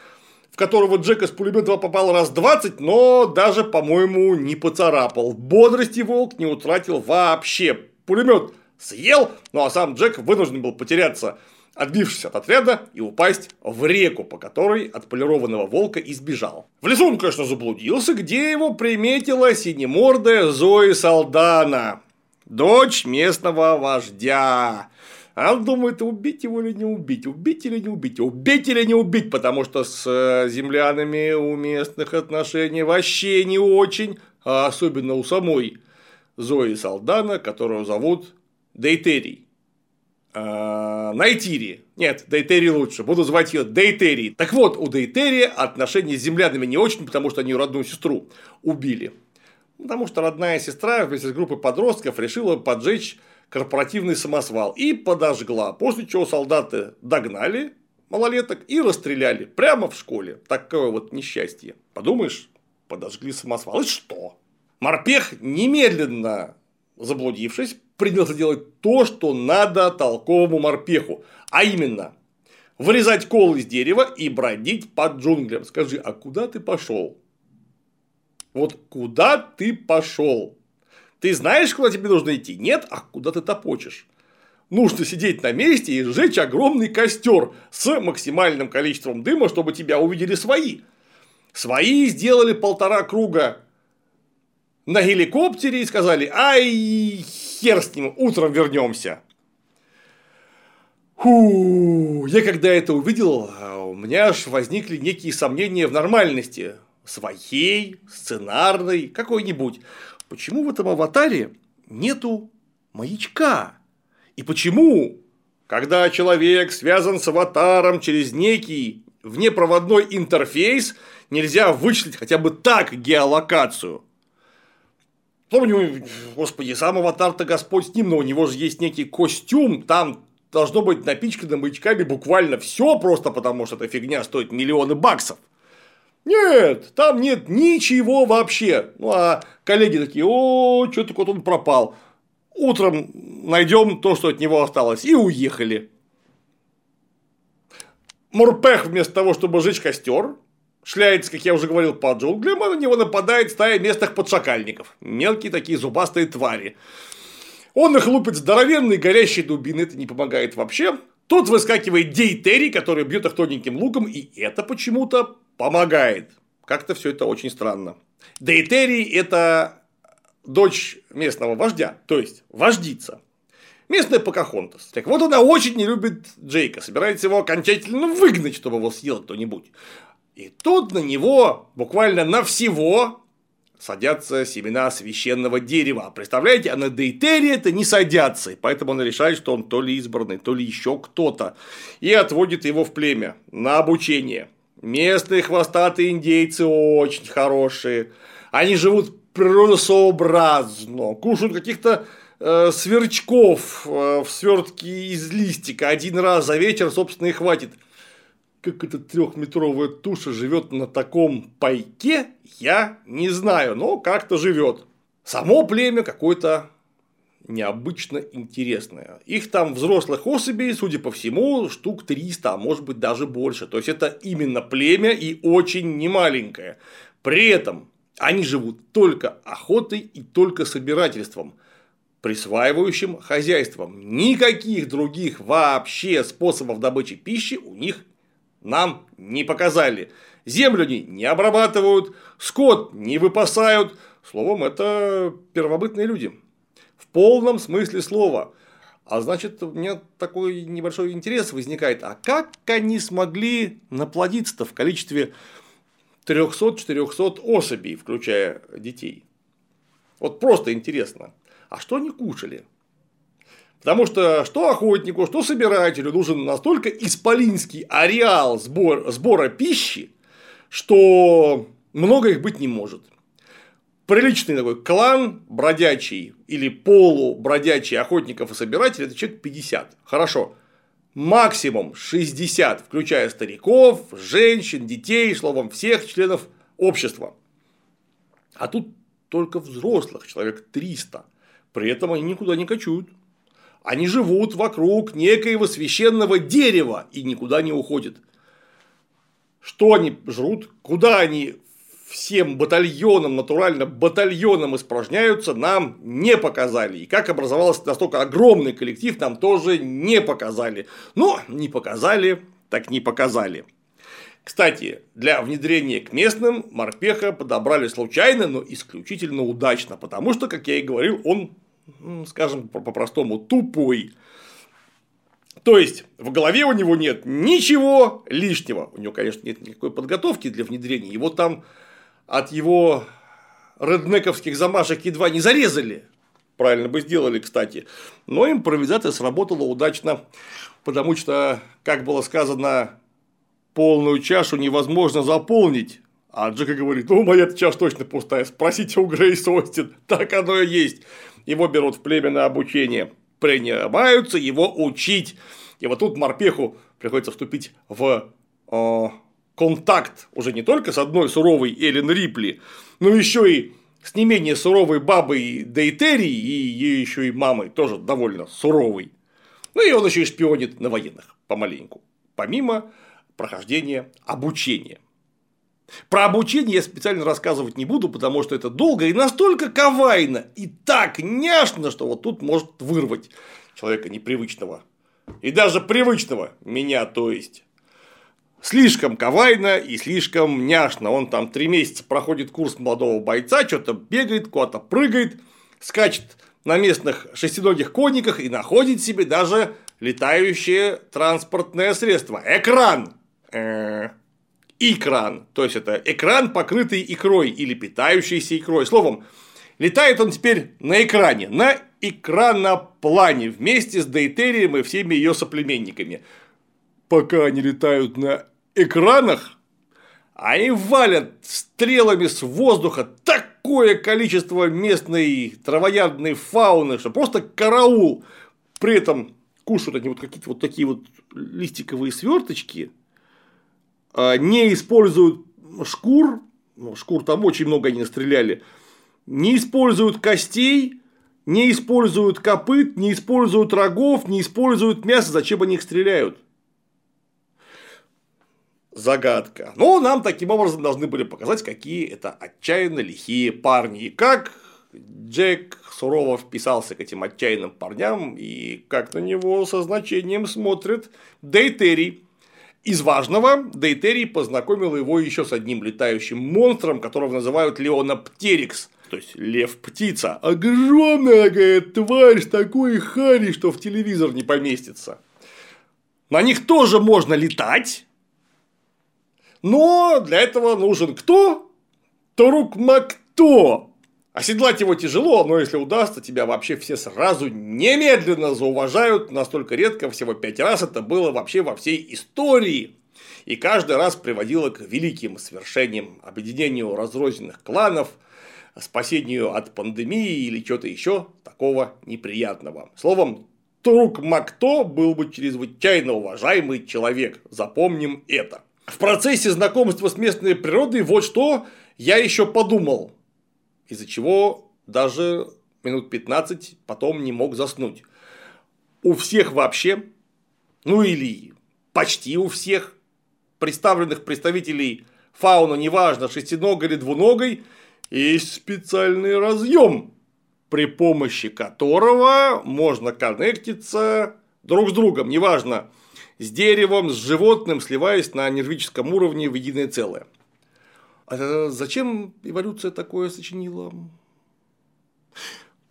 в которого Джека с пулемета попал раз 20, но даже, по-моему, не поцарапал. Бодрости волк не утратил вообще. Пулемет съел, ну а сам Джек вынужден был потеряться отбившись от отряда и упасть в реку, по которой от полированного волка избежал. В лесу он, конечно, заблудился, где его приметила синемордая Зои Салдана, дочь местного вождя. А он думает, убить его или не убить, убить или не убить, убить или не убить, потому что с э, землянами у местных отношений вообще не очень, а особенно у самой Зои Салдана, которую зовут Дейтерий. Э, Найтири. Нет, Дейтери лучше. Буду звать ее Дейтери. Так вот, у Дейтери отношения с землянами не очень, потому что они ее родную сестру убили. Потому что родная сестра вместе с группой подростков решила поджечь корпоративный самосвал и подожгла. После чего солдаты догнали малолеток и расстреляли прямо в школе. Такое вот несчастье. Подумаешь, подожгли самосвал. И что? Морпех немедленно заблудившись, принялся делать то, что надо толковому морпеху, а именно вырезать кол из дерева и бродить под джунглям. Скажи, а куда ты пошел? Вот куда ты пошел? Ты знаешь, куда тебе нужно идти? Нет, а куда ты топочешь? Нужно сидеть на месте и сжечь огромный костер с максимальным количеством дыма, чтобы тебя увидели свои. Свои сделали полтора круга на геликоптере и сказали, ай, хер с ним, утром вернемся. Фу, я когда это увидел, у меня аж возникли некие сомнения в нормальности. Своей, сценарной, какой-нибудь. Почему в этом аватаре нету маячка? И почему, когда человек связан с аватаром через некий внепроводной интерфейс, нельзя вычислить хотя бы так геолокацию? Помню, господи, сам аватар-то Господь с ним, но у него же есть некий костюм, там должно быть напичкано маячками буквально все просто потому, что эта фигня стоит миллионы баксов. Нет, там нет ничего вообще. Ну, а коллеги такие, о, что-то вот он пропал. Утром найдем то, что от него осталось, и уехали. Мурпех вместо того, чтобы сжечь костер, шляется, как я уже говорил, по джунглям, а на него нападает стая местных подшакальников. Мелкие такие зубастые твари. Он их лупит здоровенной горящей дубиной, это не помогает вообще. Тут выскакивает Дейтери, который бьет их тоненьким луком, и это почему-то помогает. Как-то все это очень странно. Дейтери – это дочь местного вождя, то есть вождица. Местная Покахонтас. Так вот, она очень не любит Джейка, собирается его окончательно выгнать, чтобы его съел кто-нибудь. И тут на него буквально на всего садятся семена священного дерева. Представляете, а на Дейтере это не садятся, и поэтому он решает, что он то ли избранный, то ли еще кто-то, и отводит его в племя на обучение. Местные хвостатые индейцы очень хорошие. Они живут природосообразно, кушают каких-то э, сверчков э, в свертке из листика один раз за вечер, собственно, и хватит. Как эта трехметровая туша живет на таком пайке, я не знаю, но как-то живет. Само племя какое-то необычно интересное. Их там взрослых особей, судя по всему, штук 300, а может быть даже больше. То есть это именно племя и очень немаленькое. При этом они живут только охотой и только собирательством, присваивающим хозяйством. Никаких других вообще способов добычи пищи у них нам не показали. Землю они не обрабатывают, скот не выпасают. Словом, это первобытные люди. В полном смысле слова. А значит, у меня такой небольшой интерес возникает. А как они смогли наплодиться-то в количестве 300-400 особей, включая детей. Вот просто интересно. А что они кушали? Потому что что охотнику, что собирателю нужен настолько исполинский ареал сбор, сбора пищи, что много их быть не может. Приличный такой клан бродячий или полубродячий охотников и собирателей – это человек 50. Хорошо максимум 60, включая стариков, женщин, детей, словом, всех членов общества. А тут только взрослых, человек 300. При этом они никуда не кочуют. Они живут вокруг некоего священного дерева и никуда не уходят. Что они жрут, куда они всем батальонам, натурально батальонам испражняются, нам не показали. И как образовался настолько огромный коллектив, нам тоже не показали. Но не показали, так не показали. Кстати, для внедрения к местным морпеха подобрали случайно, но исключительно удачно, потому что, как я и говорил, он, скажем по-простому, тупой. То есть, в голове у него нет ничего лишнего. У него, конечно, нет никакой подготовки для внедрения. Его там от его реднековских замашек едва не зарезали. Правильно бы сделали, кстати. Но импровизация сработала удачно, потому что, как было сказано, полную чашу невозможно заполнить. А Джека говорит, ну, моя чаша точно пустая, спросите у Грейс Остин, так оно и есть. Его берут в племя на обучение, принимаются его учить. И вот тут морпеху приходится вступить в контакт уже не только с одной суровой Эллен Рипли, но еще и с не менее суровой бабой Дейтерии и ей еще и мамой, тоже довольно суровой. Ну и он еще и шпионит на военных помаленьку, помимо прохождения обучения. Про обучение я специально рассказывать не буду, потому что это долго и настолько кавайно и так няшно, что вот тут может вырвать человека непривычного. И даже привычного меня, то есть. Слишком кавайно и слишком няшно. Он там три месяца проходит курс молодого бойца, что-то бегает, куда-то прыгает, скачет на местных шестиногих конниках и находит себе даже летающее транспортное средство. Экран. Экран. То есть, это экран, покрытый икрой или питающийся икрой. Словом, летает он теперь на экране, на экраноплане вместе с Дейтерием и всеми ее соплеменниками. Пока они летают на экранах, они валят стрелами с воздуха такое количество местной травоядной фауны, что просто караул. При этом кушают они вот какие-то вот такие вот листиковые сверточки, а, не используют шкур, ну, шкур там очень много они стреляли, не используют костей, не используют копыт, не используют рогов, не используют мясо, зачем они их стреляют? Загадка. Но нам таким образом должны были показать, какие это отчаянно лихие парни. И как Джек сурово вписался к этим отчаянным парням и как на него со значением смотрит Дейтерий. Из важного Дейтерий познакомил его еще с одним летающим монстром, которого называют Леоноптерикс, то есть лев-птица. Огромная говорит, тварь такой хари, что в телевизор не поместится. На них тоже можно летать, но для этого нужен кто? Торук Макто. Оседлать его тяжело, но если удастся, тебя вообще все сразу немедленно зауважают. Настолько редко, всего пять раз это было вообще во всей истории. И каждый раз приводило к великим свершениям, объединению разрозненных кланов, спасению от пандемии или чего-то еще такого неприятного. Словом, Трук Макто был бы чрезвычайно уважаемый человек. Запомним это. В процессе знакомства с местной природой вот что я еще подумал из-за чего даже минут 15 потом не мог заснуть. У всех вообще, ну или почти у всех представленных представителей фауна, неважно, шестиногой или двуногой, есть специальный разъем, при помощи которого можно коннектиться друг с другом, неважно, с деревом, с животным, сливаясь на нервическом уровне в единое целое. А зачем эволюция такое сочинила?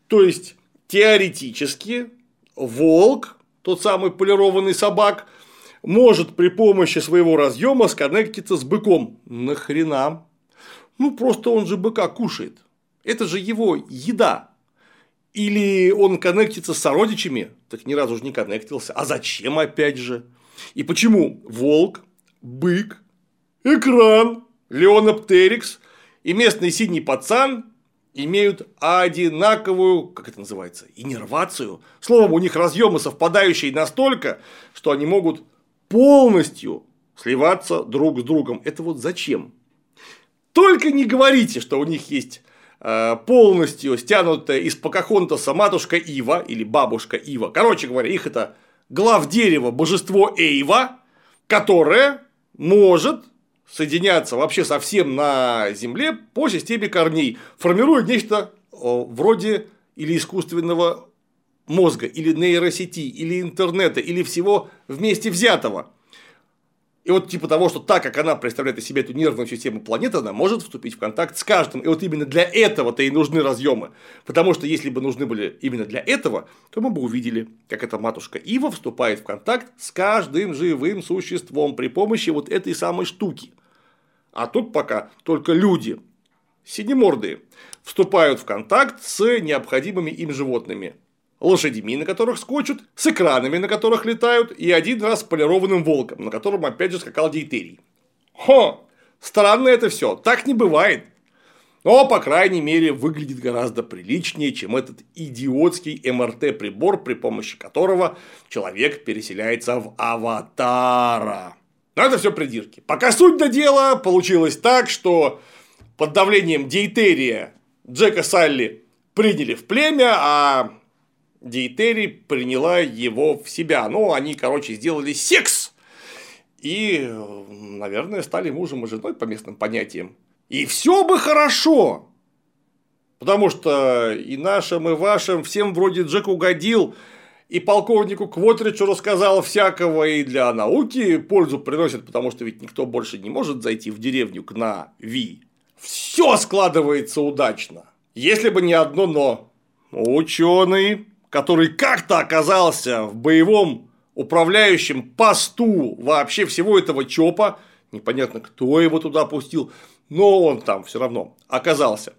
То есть, теоретически, волк, тот самый полированный собак, может при помощи своего разъема сконнектиться с быком. Нахрена? Ну, просто он же быка кушает. Это же его еда. Или он коннектится с сородичами, так ни разу же не коннектился. А зачем опять же? И почему волк, бык, экран Леоноптерикс и местный синий пацан имеют одинаковую, как это называется, иннервацию. Словом, у них разъемы совпадающие настолько, что они могут полностью сливаться друг с другом. Это вот зачем? Только не говорите, что у них есть э, полностью стянутая из Покахонтаса матушка Ива или бабушка Ива. Короче говоря, их это глав дерева божество Эйва, которое может соединяться вообще совсем на Земле по системе корней, формируя нечто вроде или искусственного мозга, или нейросети, или интернета, или всего вместе взятого. И вот типа того, что так как она представляет из себя эту нервную систему планеты, она может вступить в контакт с каждым. И вот именно для этого-то и нужны разъемы. Потому что если бы нужны были именно для этого, то мы бы увидели, как эта матушка Ива вступает в контакт с каждым живым существом при помощи вот этой самой штуки. А тут пока только люди, синемордые, вступают в контакт с необходимыми им животными. Лошадьми, на которых скочут, с экранами, на которых летают, и один раз полированным волком, на котором опять же скакал дейтерий. Хо! Странно это все, так не бывает. Но, по крайней мере, выглядит гораздо приличнее, чем этот идиотский МРТ-прибор, при помощи которого человек переселяется в аватара. Но это все придирки. Пока суть до дела, получилось так, что под давлением дейтерия Джека Салли приняли в племя, а Диетери приняла его в себя. Ну, они, короче, сделали секс. И, наверное, стали мужем и женой по местным понятиям. И все бы хорошо. Потому что и нашим, и вашим всем вроде Джек угодил и полковнику Квотричу рассказал всякого, и для науки пользу приносит, потому что ведь никто больше не может зайти в деревню к Нави. Все складывается удачно. Если бы не одно но. Ученый, который как-то оказался в боевом управляющем посту вообще всего этого ЧОПа, непонятно, кто его туда пустил, но он там все равно оказался.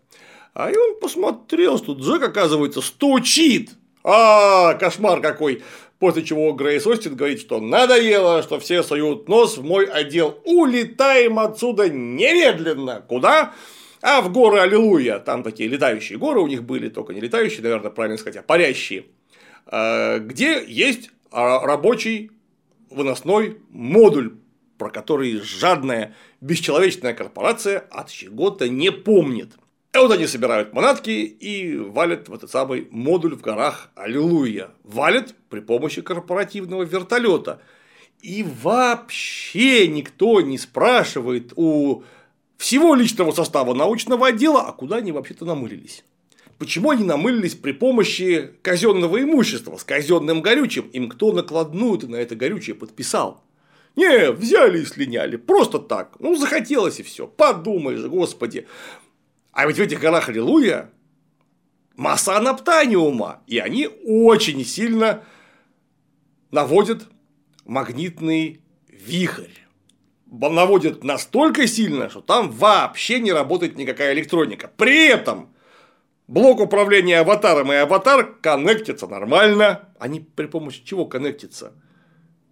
А и он посмотрел, что Джек, оказывается, стучит а, кошмар какой. После чего Грейс Остин говорит, что надоело, что все суют нос в мой отдел. Улетаем отсюда немедленно. Куда? А в горы Аллилуйя. Там такие летающие горы у них были, только не летающие, наверное, правильно сказать, а парящие. А, где есть а, рабочий выносной модуль, про который жадная бесчеловечная корпорация от чего-то не помнит. И вот они собирают манатки и валят в этот самый модуль в горах Аллилуйя. Валят при помощи корпоративного вертолета. И вообще никто не спрашивает у всего личного состава научного отдела, а куда они вообще-то намылились. Почему они намылились при помощи казенного имущества с казенным горючим? Им кто накладную-то на это горючее подписал? Не, взяли и слиняли. Просто так. Ну, захотелось и все. Подумаешь, господи. А ведь в этих горах Аллилуйя масса анаптаниума. И они очень сильно наводят магнитный вихрь. Наводят настолько сильно, что там вообще не работает никакая электроника. При этом блок управления аватаром и аватар коннектятся нормально. Они при помощи чего коннектятся?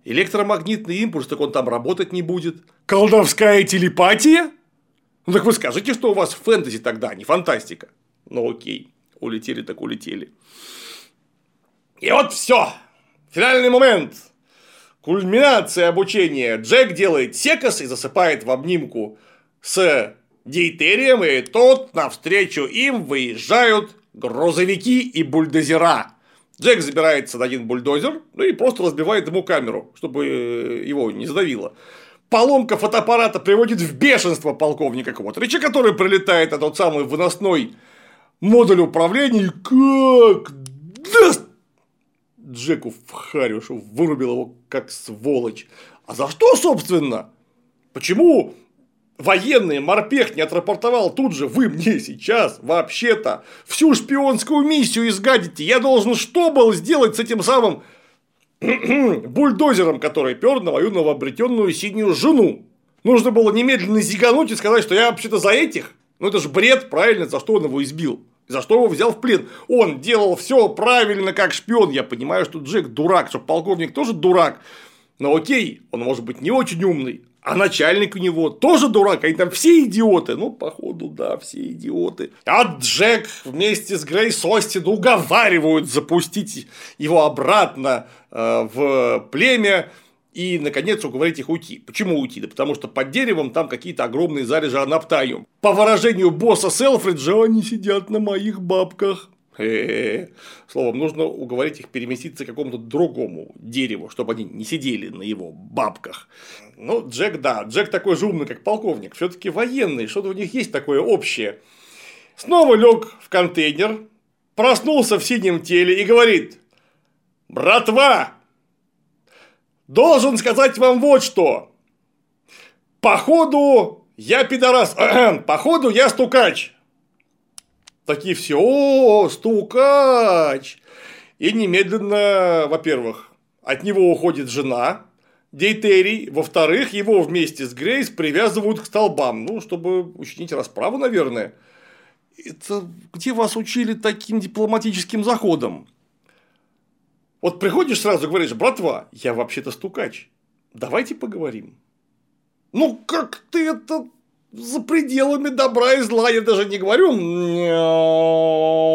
Электромагнитный импульс, так он там работать не будет. Колдовская телепатия? Ну так вы скажите, что у вас фэнтези тогда, а не фантастика. Ну окей, улетели так улетели. И вот все. Финальный момент. Кульминация обучения. Джек делает секас и засыпает в обнимку с Дейтерием, и тот навстречу им выезжают грузовики и бульдозера. Джек забирается на один бульдозер, ну и просто разбивает ему камеру, чтобы э, его не задавило. Поломка фотоаппарата приводит в бешенство полковника Квотрича, который прилетает на тот самый выносной модуль управления как даст Джеку в харю, что вырубил его как сволочь. А за что, собственно? Почему военный морпех не отрапортовал тут же, вы мне сейчас вообще-то всю шпионскую миссию изгадите, я должен что был сделать с этим самым бульдозером, который пер на мою новообретенную синюю жену. Нужно было немедленно зигануть и сказать, что я вообще-то за этих. Ну это же бред, правильно, за что он его избил. За что его взял в плен? Он делал все правильно, как шпион. Я понимаю, что Джек дурак, что полковник тоже дурак. Но окей, он может быть не очень умный, а начальник у него тоже дурак, они там все идиоты. Ну, походу, да, все идиоты. А Джек вместе с Грейс Остин уговаривают запустить его обратно э, в племя и, наконец, уговорить их уйти. Почему уйти? Да потому что под деревом там какие-то огромные залежи анаптариум. По выражению босса Селфриджа, они сидят на моих бабках. Э-э-э. Словом, нужно уговорить их переместиться к какому-то другому дереву, чтобы они не сидели на его бабках. Ну, Джек, да, Джек такой же умный, как полковник, все-таки военный, что-то у них есть такое общее. Снова лег в контейнер, проснулся в синем теле и говорит, братва, должен сказать вам вот что. Походу, я пидорас, походу, я стукач. Такие все, о, стукач! И немедленно, во-первых, от него уходит жена, Дейтерий, во-вторых, его вместе с Грейс привязывают к столбам, ну, чтобы учинить расправу, наверное. Это где вас учили таким дипломатическим заходом? Вот приходишь сразу говоришь, братва, я вообще-то стукач, давайте поговорим. Ну, как ты это за пределами добра и зла, я даже не говорю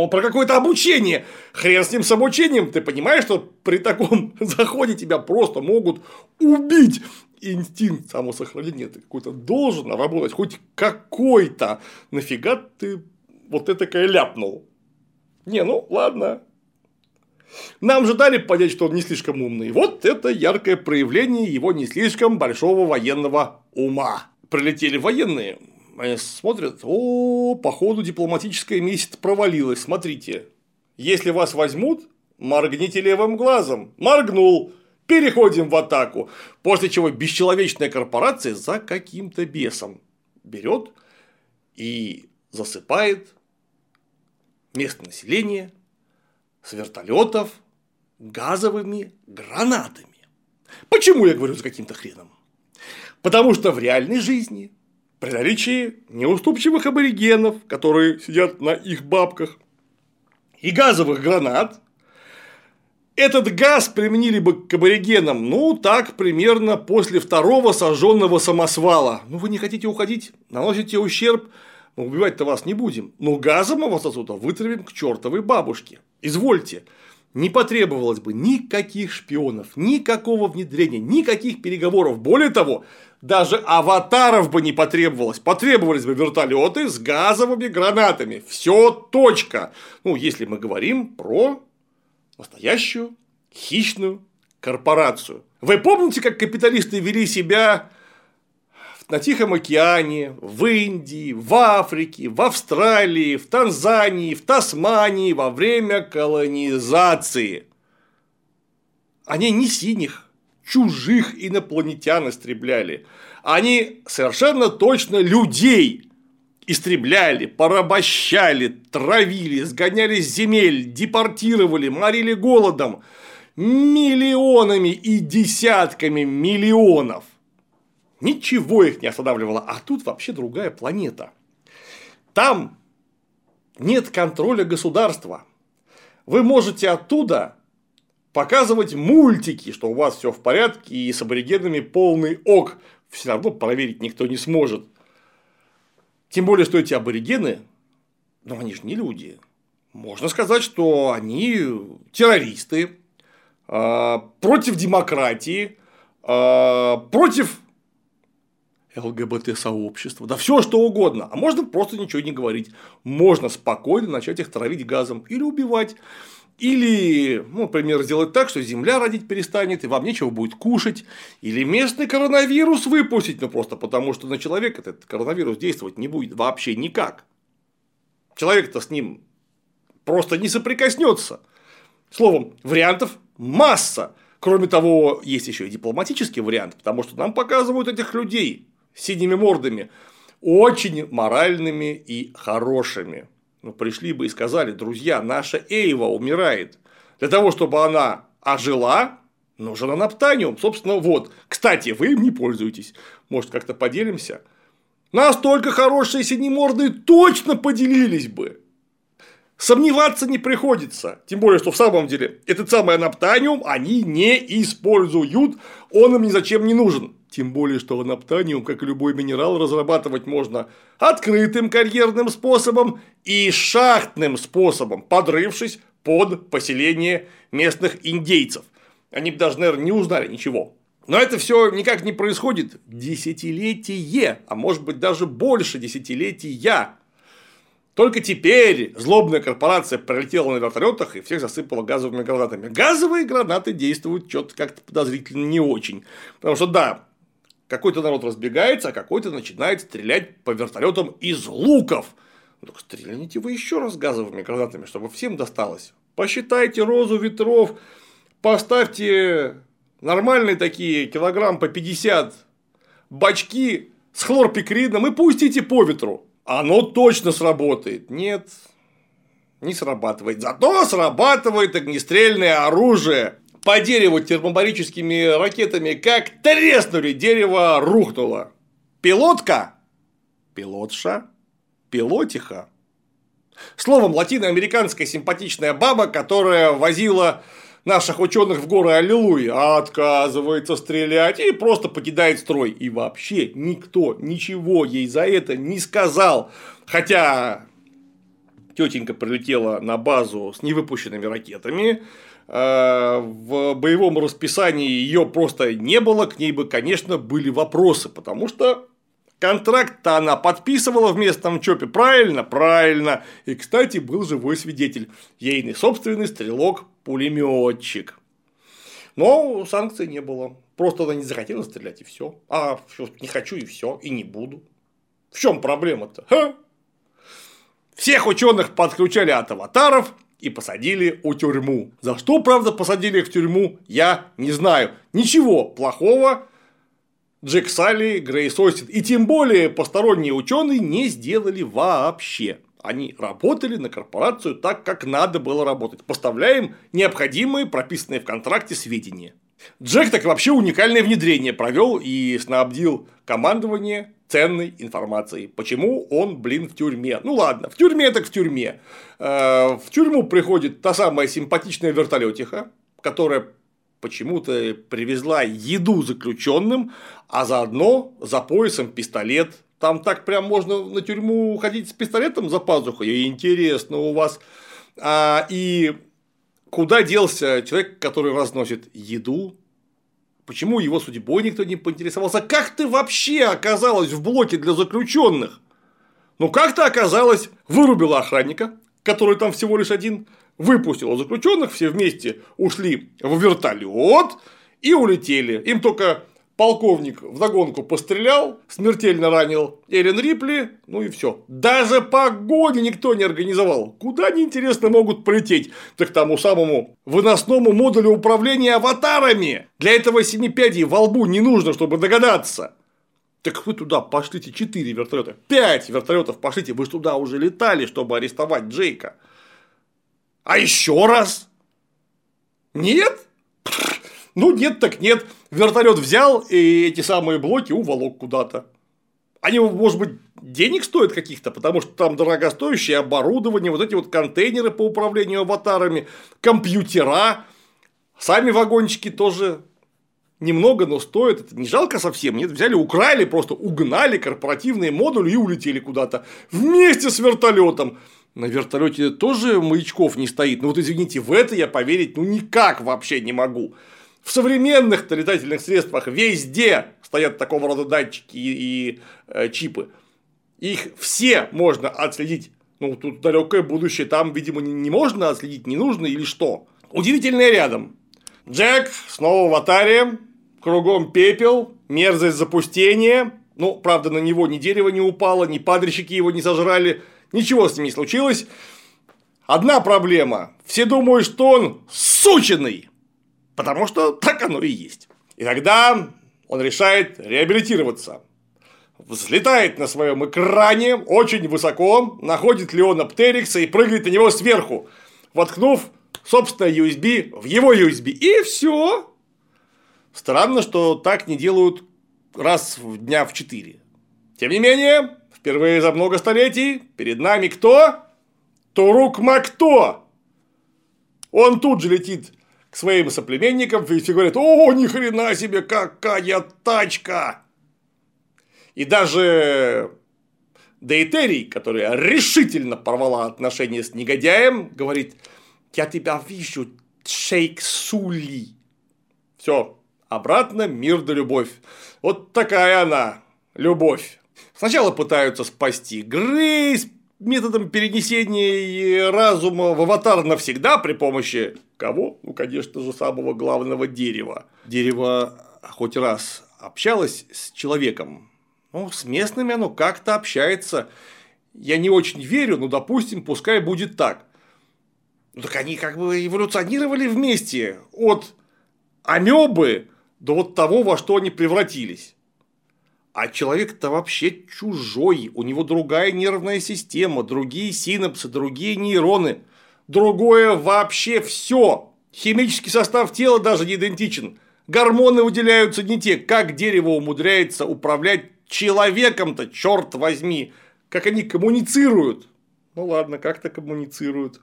про какое-то обучение. Хрен с ним с обучением, ты понимаешь, что при таком заходе тебя просто могут убить. Инстинкт самосохранения ты какой-то должен работать, хоть какой-то. Нафига ты вот это ляпнул? Не, ну ладно. Нам же дали понять, что он не слишком умный. Вот это яркое проявление его не слишком большого военного ума. Прилетели военные, они смотрят, о, походу дипломатическая миссия провалилась, смотрите, если вас возьмут, моргните левым глазом, моргнул, переходим в атаку, после чего бесчеловечная корпорация за каким-то бесом берет и засыпает местное население с вертолетов газовыми гранатами. Почему я говорю за каким-то хреном? Потому что в реальной жизни, при наличии неуступчивых аборигенов, которые сидят на их бабках, и газовых гранат, этот газ применили бы к аборигенам, ну, так, примерно после второго сожженного самосвала. Ну, вы не хотите уходить, наносите ущерб, мы убивать-то вас не будем, но газом мы вас отсюда вытравим к чертовой бабушке. Извольте не потребовалось бы никаких шпионов, никакого внедрения, никаких переговоров. Более того, даже аватаров бы не потребовалось. Потребовались бы вертолеты с газовыми гранатами. Все точка. Ну, если мы говорим про настоящую хищную корпорацию. Вы помните, как капиталисты вели себя на Тихом океане, в Индии, в Африке, в Австралии, в Танзании, в Тасмании во время колонизации. Они не синих, чужих инопланетян истребляли. Они совершенно точно людей истребляли, порабощали, травили, сгоняли с земель, депортировали, морили голодом миллионами и десятками миллионов. Ничего их не останавливало, а тут вообще другая планета. Там нет контроля государства. Вы можете оттуда показывать мультики, что у вас все в порядке и с аборигенами полный ок. Все равно проверить никто не сможет. Тем более, что эти аборигены, ну они же не люди. Можно сказать, что они террористы, а, против демократии, а, против ЛГБТ-сообщества, да все что угодно. А можно просто ничего не говорить. Можно спокойно начать их травить газом или убивать. Или, ну, например, сделать так, что земля родить перестанет, и вам нечего будет кушать. Или местный коронавирус выпустить, ну просто потому, что на человека этот коронавирус действовать не будет вообще никак. Человек-то с ним просто не соприкоснется. Словом, вариантов масса. Кроме того, есть еще и дипломатический вариант, потому что нам показывают этих людей синими мордами очень моральными и хорошими. Ну, пришли бы и сказали, друзья, наша Эйва умирает. Для того, чтобы она ожила, нужен анаптаниум. Собственно, вот. Кстати, вы им не пользуетесь. Может, как-то поделимся? Настолько хорошие синеморды точно поделились бы. Сомневаться не приходится. Тем более, что в самом деле этот самый анаптаниум они не используют. Он им ни зачем не нужен. Тем более, что анаптаниум, как и любой минерал, разрабатывать можно открытым карьерным способом и шахтным способом, подрывшись под поселение местных индейцев. Они бы даже, наверное, не узнали ничего. Но это все никак не происходит десятилетие, а может быть даже больше десятилетия. Только теперь злобная корпорация пролетела на вертолетах и всех засыпала газовыми гранатами. Газовые гранаты действуют что-то как-то подозрительно не очень. Потому что да, какой-то народ разбегается, а какой-то начинает стрелять по вертолетам из луков. Ну, так стреляните вы еще раз газовыми гранатами, чтобы всем досталось. Посчитайте розу ветров, поставьте нормальные такие килограмм по 50 бачки с хлорпикридом и пустите по ветру. Оно точно сработает. Нет, не срабатывает. Зато срабатывает огнестрельное оружие по дереву термобарическими ракетами, как треснули, дерево рухнуло. Пилотка, пилотша, пилотиха. Словом, латиноамериканская симпатичная баба, которая возила наших ученых в горы Аллилуйя, отказывается стрелять и просто покидает строй. И вообще никто ничего ей за это не сказал. Хотя тетенька прилетела на базу с невыпущенными ракетами, в боевом расписании ее просто не было, к ней бы, конечно, были вопросы, потому что контракт-то она подписывала в местном ЧОПе, правильно? Правильно. И, кстати, был живой свидетель, ейный собственный стрелок-пулеметчик. Но санкций не было. Просто она не захотела стрелять, и все. А не хочу, и все, и не буду. В чем проблема-то? Всех ученых подключали от аватаров, и посадили у тюрьму. За что, правда, посадили их в тюрьму, я не знаю. Ничего плохого Джек Салли, Грейс Остин и тем более посторонние ученые не сделали вообще. Они работали на корпорацию так, как надо было работать, поставляя им необходимые, прописанные в контракте сведения. Джек так вообще уникальное внедрение провел и снабдил командование ценной информацией. Почему он, блин, в тюрьме? Ну ладно, в тюрьме так в тюрьме. Э, в тюрьму приходит та самая симпатичная вертолетиха, которая почему-то привезла еду заключенным, а заодно за поясом пистолет. Там так прям можно на тюрьму ходить с пистолетом за пазухой. Интересно у вас. А, и куда делся человек, который разносит еду, Почему его судьбой никто не поинтересовался? Как ты вообще оказалась в блоке для заключенных? Ну, как то оказалась, вырубила охранника, который там всего лишь один, выпустила заключенных, все вместе ушли в вертолет и улетели. Им только полковник вдогонку пострелял, смертельно ранил Эрин Рипли, ну и все. Даже погони никто не организовал. Куда они, интересно, могут полететь? Так тому самому выносному модулю управления аватарами. Для этого семипядей во лбу не нужно, чтобы догадаться. Так вы туда пошлите 4 вертолета, 5 вертолетов пошлите, вы же туда уже летали, чтобы арестовать Джейка. А еще раз? Нет? Ну, нет, так нет. Вертолет взял и эти самые блоки уволок куда-то. Они, может быть, денег стоят каких-то, потому что там дорогостоящее оборудование, вот эти вот контейнеры по управлению аватарами, компьютера, сами вагончики тоже немного, но стоят. Это не жалко совсем. Нет, взяли, украли, просто угнали корпоративные модули и улетели куда-то вместе с вертолетом. На вертолете тоже маячков не стоит. Ну вот извините, в это я поверить ну никак вообще не могу. В современных летательных средствах везде стоят такого рода датчики и, и э, чипы. Их все можно отследить. Ну, тут далекое будущее, там, видимо, не можно отследить, не нужно или что. Удивительное рядом. Джек снова в атаре, кругом пепел, мерзость запустения. Ну, правда, на него ни дерево не упало, ни падальщики его не сожрали, ничего с ним не случилось. Одна проблема. Все думают, что он сученный. Потому что так оно и есть. И тогда он решает реабилитироваться. Взлетает на своем экране очень высоко, находит Леона Птерикса и прыгает на него сверху, воткнув собственно USB в его USB. И все. Странно, что так не делают раз в дня в четыре. Тем не менее, впервые за много столетий перед нами кто? Турук Макто. Он тут же летит к своим соплеменникам и все говорят, о, ни хрена себе, какая тачка! И даже Дейтерий, которая решительно порвала отношения с негодяем, говорит, я тебя вижу, шейк Сули. Все, обратно мир да любовь. Вот такая она, любовь. Сначала пытаются спасти Грейс, методом перенесения разума в аватар навсегда при помощи кого? Ну, конечно же, самого главного дерева. Дерево хоть раз общалось с человеком, ну, с местными оно как-то общается. Я не очень верю, но, допустим, пускай будет так. Ну, так они как бы эволюционировали вместе от амебы до вот того, во что они превратились. А человек-то вообще чужой, у него другая нервная система, другие синапсы, другие нейроны, другое вообще все. Химический состав тела даже не идентичен. Гормоны выделяются не те, как дерево умудряется управлять человеком-то, черт возьми, как они коммуницируют. Ну ладно, как-то коммуницируют.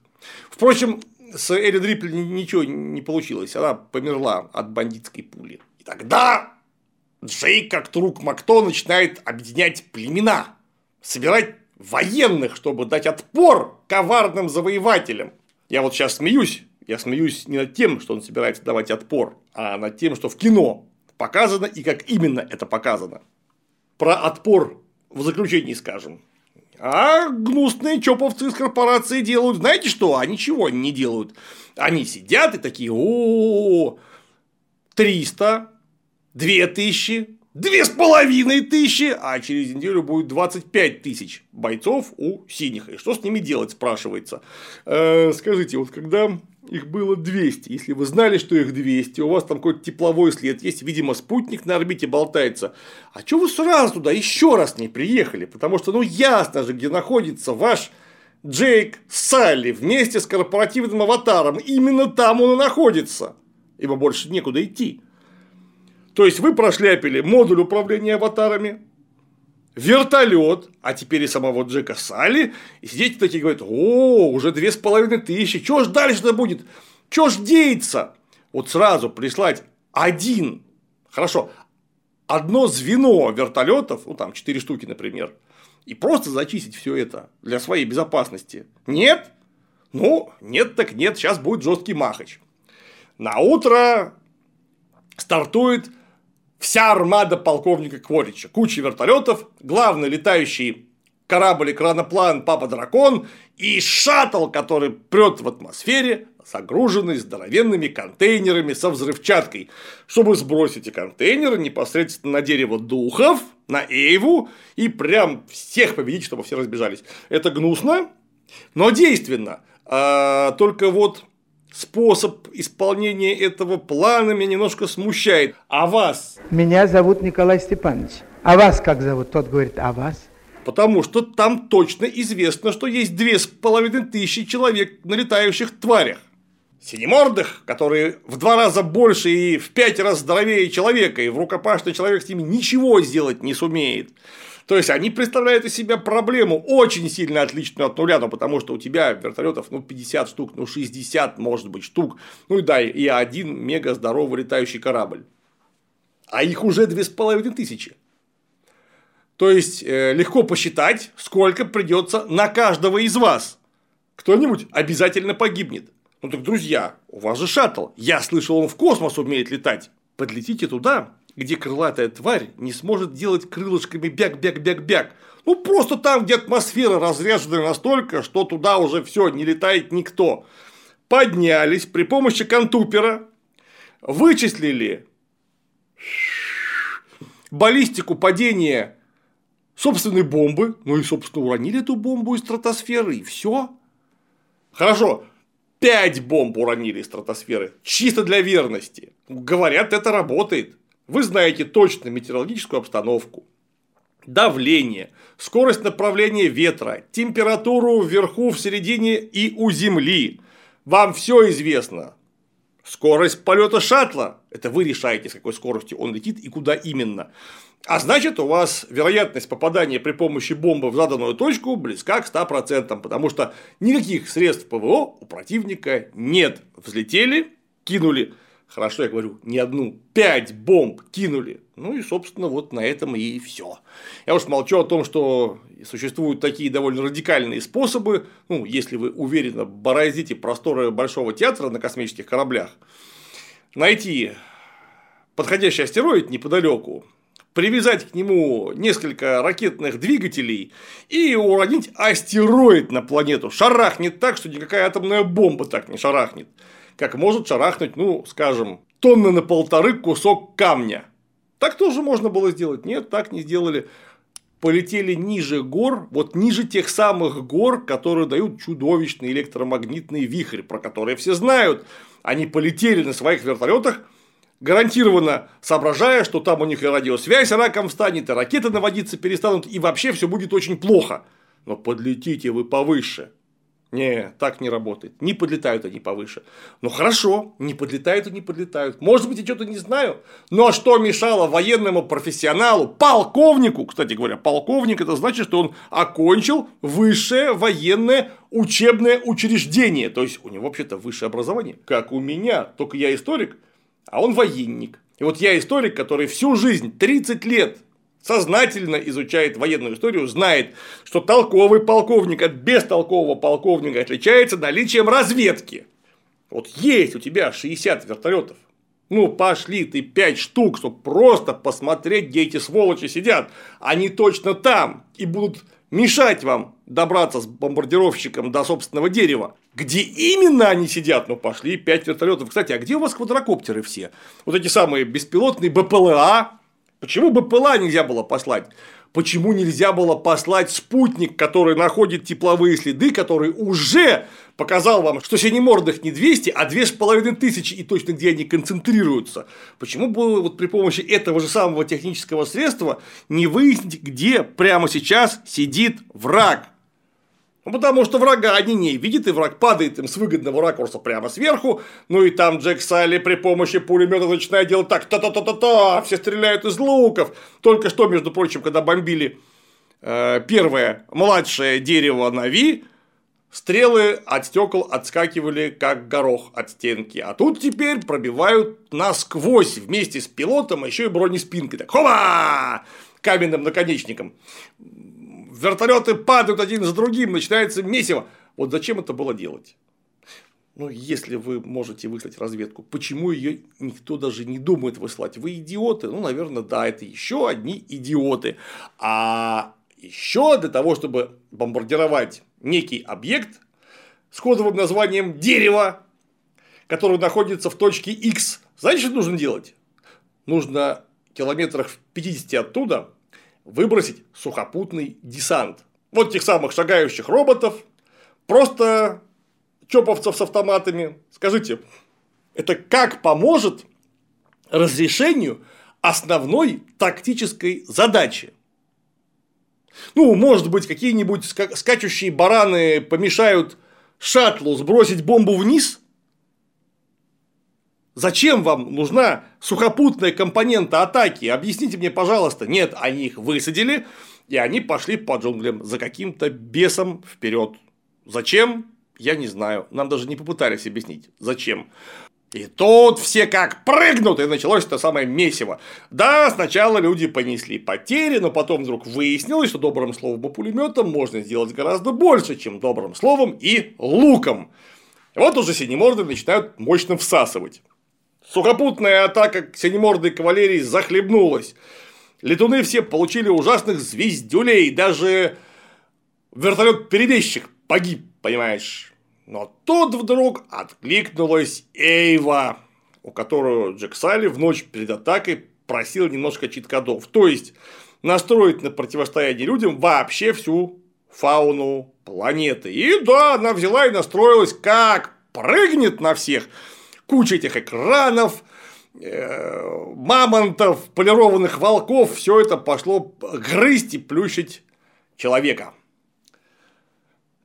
Впрочем, с Эрин Рипли ничего не получилось, она померла от бандитской пули. И тогда Джей, как Трук Макто, начинает объединять племена, собирать военных, чтобы дать отпор коварным завоевателям. Я вот сейчас смеюсь, я смеюсь не над тем, что он собирается давать отпор, а над тем, что в кино показано и как именно это показано. Про отпор в заключении скажем. А гнусные чоповцы из корпорации делают, знаете что? А ничего они не делают. Они сидят и такие, о, 300, две тысячи, две с половиной тысячи, а через неделю будет 25 тысяч бойцов у синих. И что с ними делать, спрашивается. Э, скажите, вот когда их было 200, если вы знали, что их 200, у вас там какой-то тепловой след есть, видимо, спутник на орбите болтается, а что вы сразу туда еще раз не приехали? Потому что, ну, ясно же, где находится ваш Джейк Салли вместе с корпоративным аватаром. Именно там он и находится. Ибо больше некуда идти. То есть вы прошляпили модуль управления аватарами, вертолет, а теперь и самого Джека Салли, и сидите такие говорят, о, уже две с половиной тысячи, что ж дальше-то будет, что ж деется? Вот сразу прислать один, хорошо, одно звено вертолетов, ну там четыре штуки, например, и просто зачистить все это для своей безопасности. Нет? Ну, нет так нет, сейчас будет жесткий махач. На утро стартует вся армада полковника Кворича, куча вертолетов, главный летающий корабль экраноплан Папа Дракон и шаттл, который прет в атмосфере загруженный здоровенными контейнерами со взрывчаткой, чтобы сбросить эти контейнеры непосредственно на дерево духов, на Эйву и прям всех победить, чтобы все разбежались. Это гнусно, но действенно. А, только вот способ исполнения этого плана меня немножко смущает. А вас? Меня зовут Николай Степанович. А вас как зовут? Тот говорит, а вас? Потому что там точно известно, что есть две с половиной тысячи человек на летающих тварях. Синемордых, которые в два раза больше и в пять раз здоровее человека, и в рукопашный человек с ними ничего сделать не сумеет. То есть они представляют из себя проблему очень сильно отличную от нуля, ну потому что у тебя вертолетов ну 50 штук, ну 60 может быть штук, ну и да, и один мега здоровый летающий корабль. А их уже две с половиной тысячи. То есть э, легко посчитать, сколько придется на каждого из вас. Кто-нибудь обязательно погибнет. Ну так, друзья, у вас же шаттл. Я слышал, он в космос умеет летать. Подлетите туда, где крылатая тварь не сможет делать крылышками бяк-бяк-бяк-бяк. Ну, просто там, где атмосфера разряжена настолько, что туда уже все не летает никто. Поднялись при помощи контупера, вычислили баллистику падения собственной бомбы, ну и, собственно, уронили эту бомбу из стратосферы, и все. Хорошо, пять бомб уронили из стратосферы, чисто для верности. Говорят, это работает. Вы знаете точно метеорологическую обстановку, давление, скорость направления ветра, температуру вверху, в середине и у Земли. Вам все известно. Скорость полета шаттла. Это вы решаете, с какой скоростью он летит и куда именно. А значит, у вас вероятность попадания при помощи бомбы в заданную точку близка к 100%, потому что никаких средств ПВО у противника нет. Взлетели, кинули Хорошо, я говорю, не одну, пять бомб кинули. Ну и, собственно, вот на этом и все. Я уж молчу о том, что существуют такие довольно радикальные способы, ну, если вы уверенно бороздите просторы Большого театра на космических кораблях, найти подходящий астероид неподалеку, привязать к нему несколько ракетных двигателей и уронить астероид на планету. Шарахнет так, что никакая атомная бомба так не шарахнет как может шарахнуть, ну, скажем, тонны на полторы кусок камня. Так тоже можно было сделать. Нет, так не сделали. Полетели ниже гор, вот ниже тех самых гор, которые дают чудовищный электромагнитный вихрь, про которые все знают. Они полетели на своих вертолетах, гарантированно соображая, что там у них и радиосвязь раком встанет, и ракеты наводиться перестанут, и вообще все будет очень плохо. Но подлетите вы повыше, не, так не работает. Не подлетают они повыше. Ну хорошо, не подлетают и не подлетают. Может быть, я что-то не знаю. А что мешало военному профессионалу, полковнику, кстати говоря, полковник это значит, что он окончил высшее военное учебное учреждение. То есть у него вообще-то высшее образование, как у меня. Только я историк, а он военник. И вот я историк, который всю жизнь, 30 лет сознательно изучает военную историю, знает, что толковый полковник от бестолкового полковника отличается наличием разведки. Вот есть у тебя 60 вертолетов. Ну, пошли ты 5 штук, чтобы просто посмотреть, где эти сволочи сидят. Они точно там и будут мешать вам добраться с бомбардировщиком до собственного дерева. Где именно они сидят? Ну, пошли 5 вертолетов. Кстати, а где у вас квадрокоптеры все? Вот эти самые беспилотные БПЛА, Почему бы ПЛА нельзя было послать? Почему нельзя было послать спутник, который находит тепловые следы, который уже показал вам, что синемордых не 200, а 2500 и точно где они концентрируются? Почему бы вот при помощи этого же самого технического средства не выяснить, где прямо сейчас сидит враг? Ну, потому что врага они не видят, и враг падает им с выгодного ракурса прямо сверху. Ну и там Джек Салли при помощи пулемета начинает делать так, та-та-та-та-та, все стреляют из луков. Только что, между прочим, когда бомбили э, первое младшее дерево Нави, стрелы от стекол отскакивали как горох от стенки. А тут теперь пробивают насквозь вместе с пилотом, а еще и бронеспинкой. Так, хоба! Каменным наконечником вертолеты падают один за другим, начинается месиво. Вот зачем это было делать? Ну, если вы можете выслать разведку, почему ее никто даже не думает выслать? Вы идиоты? Ну, наверное, да, это еще одни идиоты. А еще для того, чтобы бомбардировать некий объект с кодовым названием дерево, который находится в точке X, знаете, что нужно делать? Нужно километрах в 50 оттуда выбросить сухопутный десант. Вот тех самых шагающих роботов, просто чоповцев с автоматами. Скажите, это как поможет разрешению основной тактической задачи? Ну, может быть, какие-нибудь скачущие бараны помешают шаттлу сбросить бомбу вниз? Зачем вам нужна сухопутная компонента атаки? Объясните мне, пожалуйста. Нет, они их высадили, и они пошли по джунглям за каким-то бесом вперед. Зачем? Я не знаю. Нам даже не попытались объяснить, зачем. И тут все как прыгнут, и началось это самое месиво. Да, сначала люди понесли потери, но потом вдруг выяснилось, что добрым словом и пулеметом можно сделать гораздо больше, чем добрым словом и луком. И вот уже синеморды начинают мощно всасывать. Сухопутная атака синемордой кавалерии захлебнулась. Летуны все получили ужасных звездюлей, даже вертолет-перебежчик погиб, понимаешь. Но тут вдруг откликнулась Эйва, у которую Джек Салли в ночь перед атакой просил немножко чит-кодов. То есть, настроить на противостояние людям вообще всю фауну планеты. И да, она взяла и настроилась, как прыгнет на всех – куча этих экранов, э, мамонтов, полированных волков, все это пошло грызть и плющить человека.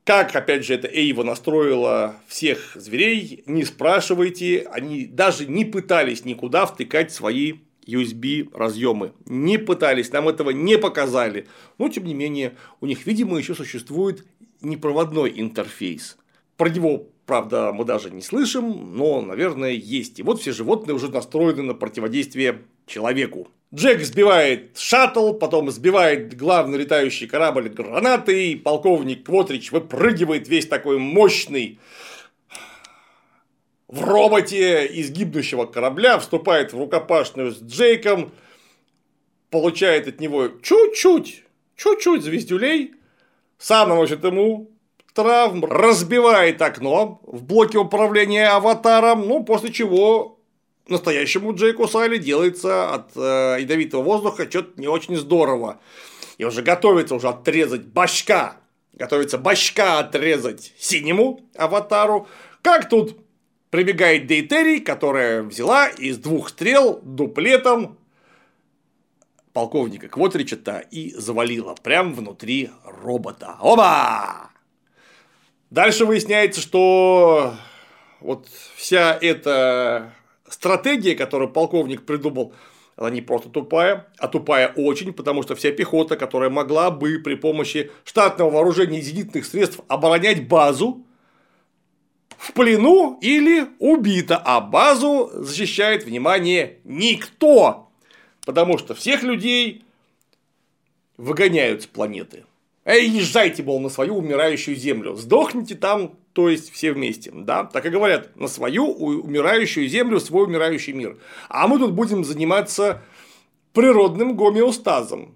Как, опять же, это Эйва настроила всех зверей, не спрашивайте, они даже не пытались никуда втыкать свои USB разъемы. Не пытались, нам этого не показали. Но, тем не менее, у них, видимо, еще существует непроводной интерфейс. Про него Правда, мы даже не слышим, но, наверное, есть. И вот все животные уже настроены на противодействие человеку. Джек сбивает шаттл, потом сбивает главный летающий корабль гранатой, полковник Квотрич выпрыгивает весь такой мощный в роботе из гибнущего корабля, вступает в рукопашную с Джейком, получает от него чуть-чуть, чуть-чуть звездюлей, сам наносит ему травм, разбивает окно в блоке управления аватаром, ну, после чего настоящему Джейку Сайли делается от э, ядовитого воздуха что-то не очень здорово. И уже готовится уже отрезать башка, готовится башка отрезать синему аватару. Как тут прибегает Дейтерий, которая взяла из двух стрел дуплетом полковника Квотрича и завалила прямо внутри робота. Оба! Дальше выясняется, что вот вся эта стратегия, которую полковник придумал, она не просто тупая, а тупая очень, потому что вся пехота, которая могла бы при помощи штатного вооружения и зенитных средств оборонять базу, в плену или убита, а базу защищает, внимание, никто, потому что всех людей выгоняют с планеты. Эй, езжайте, мол, на свою умирающую землю. Сдохните там, то есть все вместе. Да? Так и говорят, на свою умирающую землю, свой умирающий мир. А мы тут будем заниматься природным гомеостазом.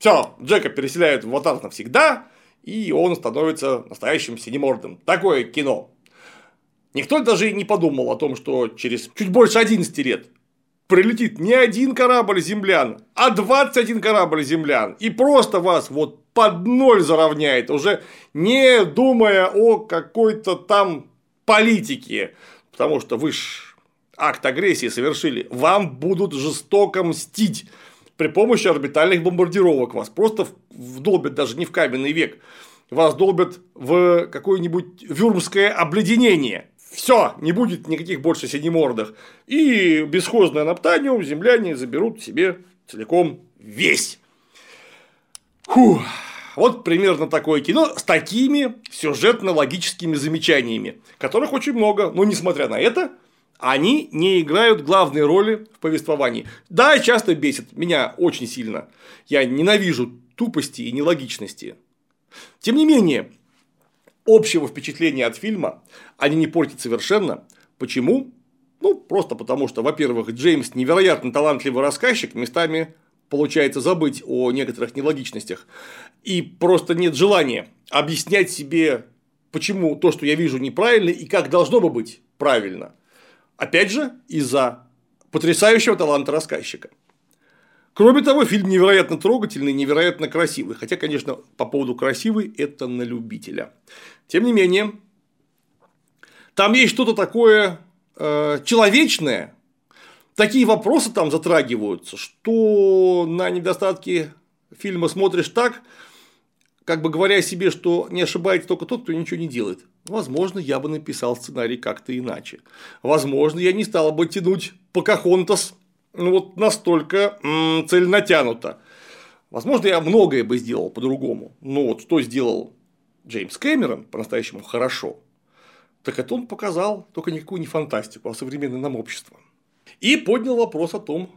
Все, Джека переселяют в Аватар навсегда, и он становится настоящим синемордом. Такое кино. Никто даже не подумал о том, что через чуть больше 11 лет прилетит не один корабль землян, а 21 корабль землян. И просто вас вот под ноль заровняет, уже не думая о какой-то там политике. Потому что вы ж акт агрессии совершили, вам будут жестоко мстить при помощи орбитальных бомбардировок. Вас просто вдолбят даже не в каменный век, вас долбят в какое-нибудь вюрмское обледенение. Все, не будет никаких больше синемордых. И бесхозное наптаниум земляне заберут себе целиком весь. Фух. Вот примерно такое кино с такими сюжетно-логическими замечаниями, которых очень много, но несмотря на это, они не играют главной роли в повествовании. Да, часто бесит, меня очень сильно. Я ненавижу тупости и нелогичности. Тем не менее, общего впечатления от фильма они не портят совершенно. Почему? Ну, просто потому что, во-первых, Джеймс невероятно талантливый рассказчик, местами получается забыть о некоторых нелогичностях. И просто нет желания объяснять себе, почему то, что я вижу, неправильно и как должно бы быть. правильно. Опять же, из-за потрясающего таланта рассказчика. Кроме того, фильм невероятно трогательный, невероятно красивый. Хотя, конечно, по поводу красивый – это на любителя. Тем не менее, там есть что-то такое э, человечное, такие вопросы там затрагиваются, что на недостатки фильма смотришь так, как бы говоря себе, что не ошибается только тот, кто ничего не делает. Возможно, я бы написал сценарий как-то иначе. Возможно, я не стал бы тянуть Покахонтас ну, вот настолько м- целенатянуто. Возможно, я многое бы сделал по-другому. Но вот что сделал Джеймс Кэмерон по-настоящему хорошо, так это он показал только никакую не фантастику, а современное нам общество. И поднял вопрос о том,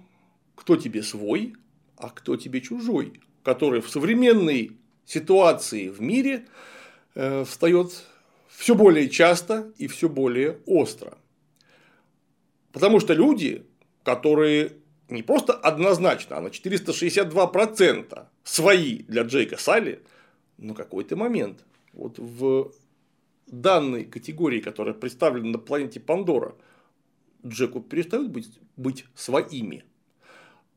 кто тебе свой, а кто тебе чужой, который в современной ситуации в мире э, встает все более часто и все более остро. Потому что люди, которые не просто однозначно, а на 462% свои для Джейка Салли, но какой-то момент вот в данной категории, которая представлена на планете Пандора, Джеку перестают быть, быть своими.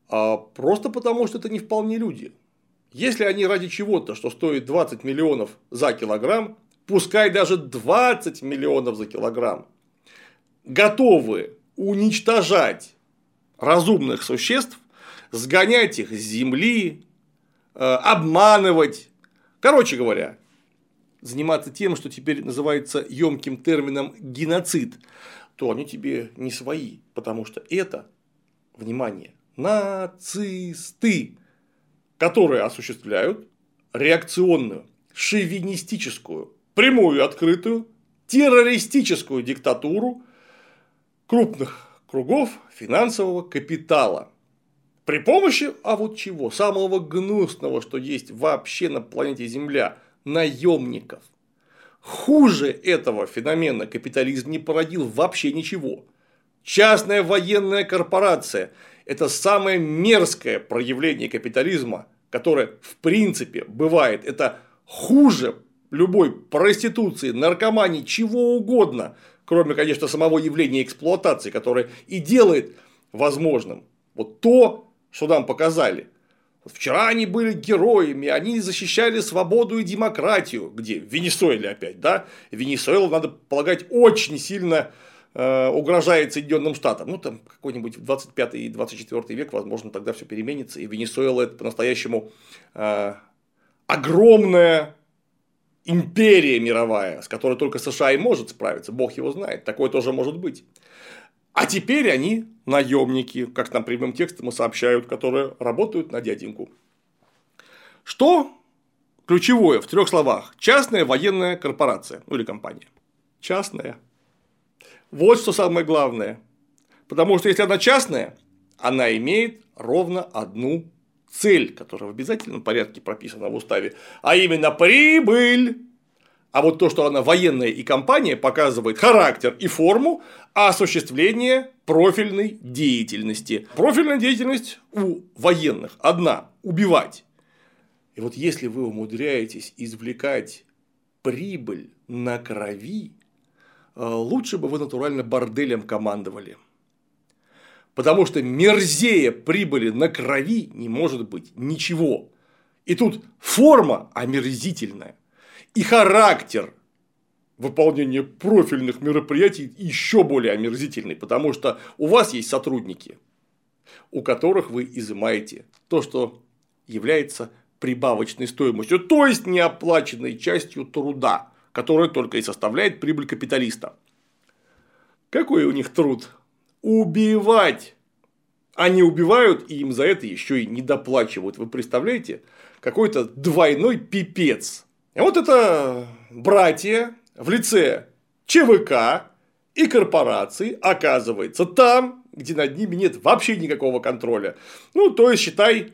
А просто потому, что это не вполне люди. Если они ради чего-то, что стоит 20 миллионов за килограмм, пускай даже 20 миллионов за килограмм, готовы уничтожать разумных существ, сгонять их с земли, э, обманывать. Короче говоря, заниматься тем, что теперь называется емким термином геноцид, то они тебе не свои, потому что это, внимание, нацисты, которые осуществляют реакционную, шовинистическую, прямую открытую, террористическую диктатуру крупных кругов финансового капитала. При помощи, а вот чего, самого гнусного, что есть вообще на планете Земля, наемников. Хуже этого феномена капитализм не породил вообще ничего. Частная военная корпорация – это самое мерзкое проявление капитализма, которое в принципе бывает. Это хуже любой проституции, наркомании, чего угодно, кроме, конечно, самого явления эксплуатации, которое и делает возможным вот то, что нам показали. Вчера они были героями, они защищали свободу и демократию. Где? В Венесуэле опять, да? Венесуэла, надо полагать, очень сильно э, угрожает Соединенным Штатам. Ну, там какой-нибудь 25 и 24 век, возможно, тогда все переменится. И Венесуэла это по-настоящему э, огромная империя мировая, с которой только США и может справиться. Бог его знает. Такое тоже может быть. А теперь они наемники, как нам прямым текстом и сообщают, которые работают на дяденьку. Что ключевое в трех словах? Частная военная корпорация, ну или компания. Частная. Вот что самое главное. Потому что если она частная, она имеет ровно одну цель, которая в обязательном порядке прописана в уставе, а именно прибыль. А вот то, что она военная и компания, показывает характер и форму осуществления профильной деятельности. Профильная деятельность у военных одна – убивать. И вот если вы умудряетесь извлекать прибыль на крови, э, лучше бы вы натурально борделем командовали. Потому что мерзее прибыли на крови не может быть ничего. И тут форма омерзительная и характер выполнения профильных мероприятий еще более омерзительный, потому что у вас есть сотрудники, у которых вы изымаете то, что является прибавочной стоимостью, то есть неоплаченной частью труда, которая только и составляет прибыль капиталиста. Какой у них труд? Убивать! Они убивают, и им за это еще и не доплачивают. Вы представляете? Какой-то двойной пипец. И вот это братья в лице ЧВК и корпораций оказывается там, где над ними нет вообще никакого контроля. Ну, то есть, считай,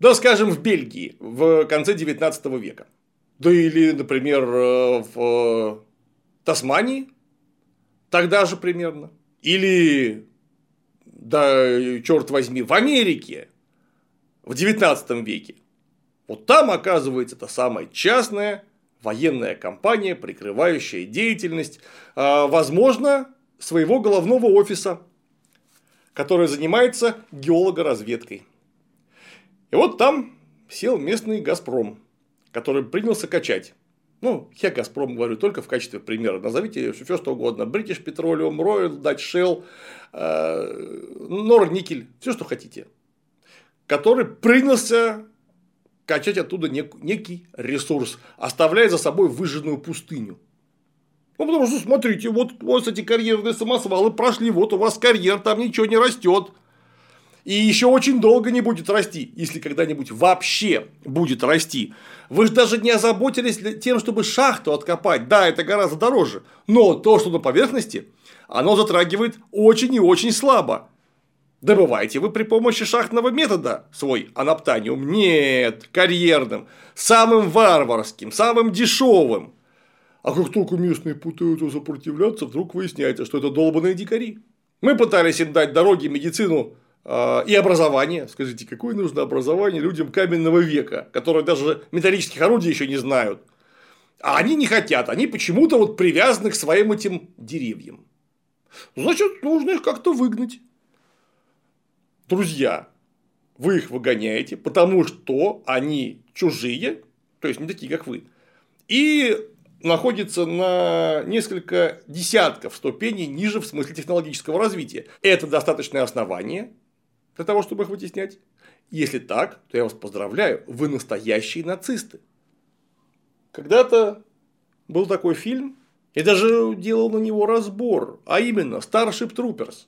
да, скажем, в Бельгии в конце 19 века. Да или, например, э, в Тасмании тогда же примерно. Или, да, черт возьми, в Америке в 19 веке. Вот там, оказывается, это самая частная военная компания, прикрывающая деятельность, а, возможно, своего головного офиса, который занимается геологоразведкой. И вот там сел местный «Газпром», который принялся качать. Ну, я «Газпром» говорю только в качестве примера. Назовите все, что угодно. British Petroleum, Royal, Dutch Shell, Норникель, все, что хотите. Который принялся качать оттуда некий ресурс, оставляя за собой выжженную пустыню. Ну, потому что, смотрите, вот, вот эти карьерные самосвалы прошли, вот у вас карьер, там ничего не растет. И еще очень долго не будет расти, если когда-нибудь вообще будет расти. Вы же даже не озаботились тем, чтобы шахту откопать. Да, это гораздо дороже. Но то, что на поверхности, оно затрагивает очень и очень слабо. Добываете вы при помощи шахтного метода свой анаптаниум? Нет, карьерным, самым варварским, самым дешевым. А как только местные пытаются сопротивляться, вдруг выясняется, что это долбанные дикари. Мы пытались им дать дороги, медицину э, и образование. Скажите, какое нужно образование людям каменного века, которые даже металлических орудий еще не знают? А они не хотят, они почему-то вот привязаны к своим этим деревьям. Значит, нужно их как-то выгнать. Друзья, вы их выгоняете, потому что они чужие, то есть не такие, как вы. И находится на несколько десятков ступеней ниже в смысле технологического развития. Это достаточное основание для того, чтобы их вытеснять. Если так, то я вас поздравляю, вы настоящие нацисты. Когда-то был такой фильм, я даже делал на него разбор, а именно Starship Troopers,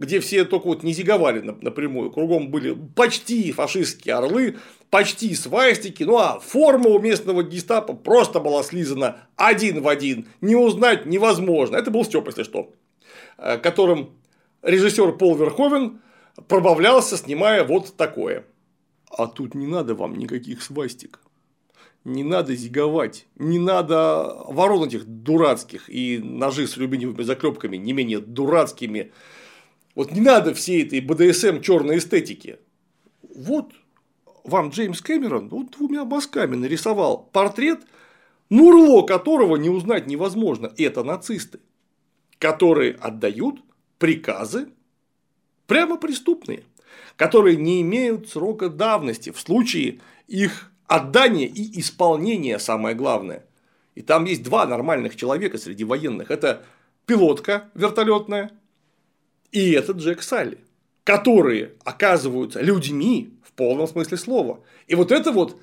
где все только вот не зиговали напрямую, кругом были почти фашистские орлы, почти свастики, ну а форма у местного гестапо просто была слизана один в один, не узнать невозможно. Это был Степ, если что, э, которым режиссер Пол Верховен пробавлялся, снимая вот такое. А тут не надо вам никаких свастик. Не надо зиговать, не надо ворон этих дурацких и ножи с алюминиевыми заклепками не менее дурацкими. Вот не надо всей этой БДСМ черной эстетики. Вот вам Джеймс Кэмерон вот двумя мазками нарисовал портрет, мурло которого не узнать невозможно. Это нацисты, которые отдают приказы прямо преступные, которые не имеют срока давности в случае их отдания и исполнения самое главное. И там есть два нормальных человека среди военных. Это пилотка вертолетная и этот Джек Салли, которые оказываются людьми, полном смысле слова. И вот это вот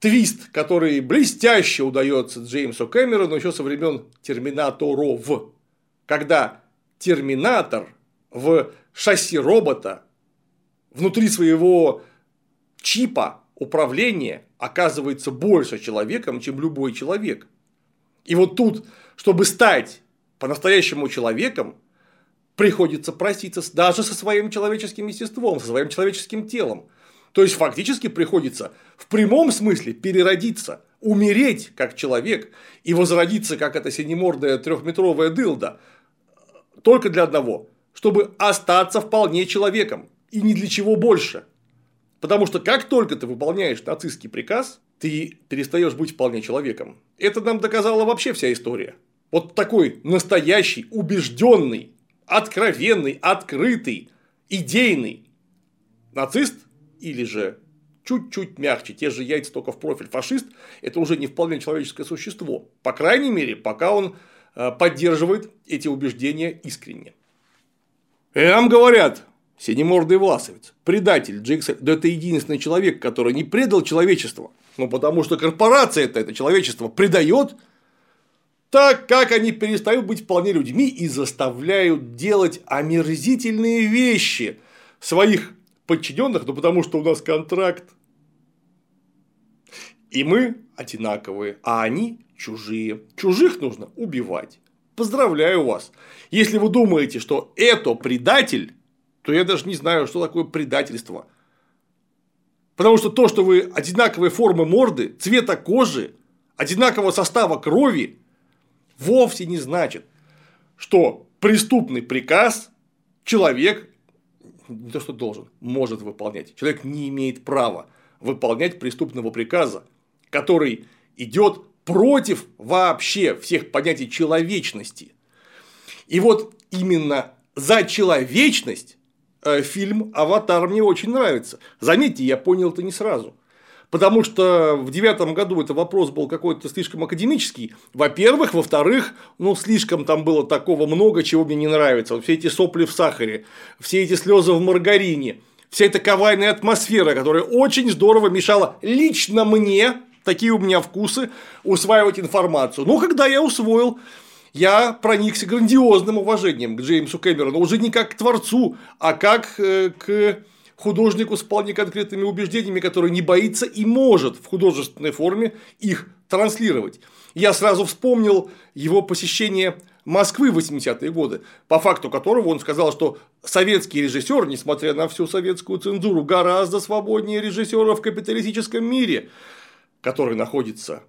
твист, который блестяще удается Джеймсу Кэмерону еще со времен Терминаторов, когда Терминатор в шасси робота внутри своего чипа управления оказывается больше человеком, чем любой человек. И вот тут, чтобы стать по-настоящему человеком, приходится проститься даже со своим человеческим естеством, со своим человеческим телом. То есть фактически приходится в прямом смысле переродиться, умереть как человек и возродиться как эта синемордая трехметровая дылда только для одного, чтобы остаться вполне человеком и ни для чего больше. Потому что как только ты выполняешь нацистский приказ, ты перестаешь быть вполне человеком. Это нам доказала вообще вся история. Вот такой настоящий, убежденный, откровенный, открытый, идейный нацист или же чуть-чуть мягче, те же яйца только в профиль фашист, это уже не вполне человеческое существо. По крайней мере, пока он э, поддерживает эти убеждения искренне. И нам говорят, синемордый власовец, предатель Джейксон, да это единственный человек, который не предал человечество. Ну, потому что корпорация это, это человечество предает, так как они перестают быть вполне людьми и заставляют делать омерзительные вещи своих подчиненных, но потому что у нас контракт. И мы одинаковые, а они чужие. Чужих нужно убивать. Поздравляю вас. Если вы думаете, что это предатель, то я даже не знаю, что такое предательство. Потому что то, что вы одинаковой формы морды, цвета кожи, одинакового состава крови, вовсе не значит, что преступный приказ человек не то что должен, может выполнять. Человек не имеет права выполнять преступного приказа, который идет против вообще всех понятий человечности. И вот именно за человечность э, фильм «Аватар» мне очень нравится. Заметьте, я понял это не сразу. Потому что в девятом году это вопрос был какой-то слишком академический. Во-первых. Во-вторых, ну, слишком там было такого много, чего мне не нравится. Вот все эти сопли в сахаре, все эти слезы в маргарине, вся эта кавайная атмосфера, которая очень здорово мешала лично мне, такие у меня вкусы, усваивать информацию. Но когда я усвоил, я проникся грандиозным уважением к Джеймсу Кэмерону, уже не как к творцу, а как э, к художнику с вполне конкретными убеждениями, который не боится и может в художественной форме их транслировать. Я сразу вспомнил его посещение Москвы в 80-е годы, по факту которого он сказал, что советский режиссер, несмотря на всю советскую цензуру, гораздо свободнее режиссера в капиталистическом мире, который находится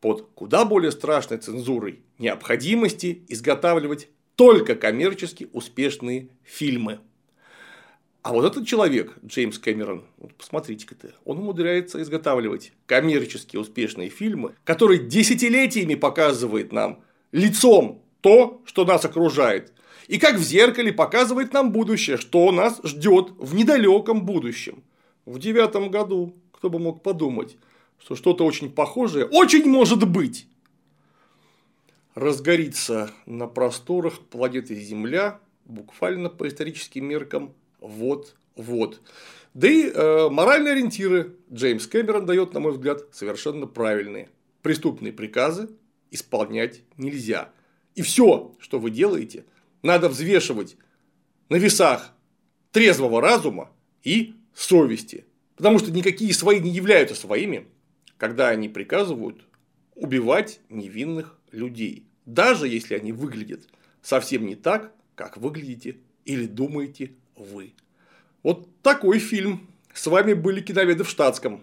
под куда более страшной цензурой необходимости изготавливать только коммерчески успешные фильмы. А вот этот человек, Джеймс Кэмерон, вот посмотрите-ка он умудряется изготавливать коммерчески успешные фильмы, которые десятилетиями показывает нам лицом то, что нас окружает. И как в зеркале показывает нам будущее, что нас ждет в недалеком будущем. В девятом году, кто бы мог подумать, что что-то очень похожее очень может быть. Разгорится на просторах планеты Земля буквально по историческим меркам вот-вот. Да и э, моральные ориентиры Джеймс Кэмерон дает, на мой взгляд, совершенно правильные. Преступные приказы исполнять нельзя. И все, что вы делаете, надо взвешивать на весах трезвого разума и совести. Потому что никакие свои не являются своими, когда они приказывают убивать невинных людей. Даже если они выглядят совсем не так, как выглядите или думаете вы. Вот такой фильм. С вами были киноведы в штатском.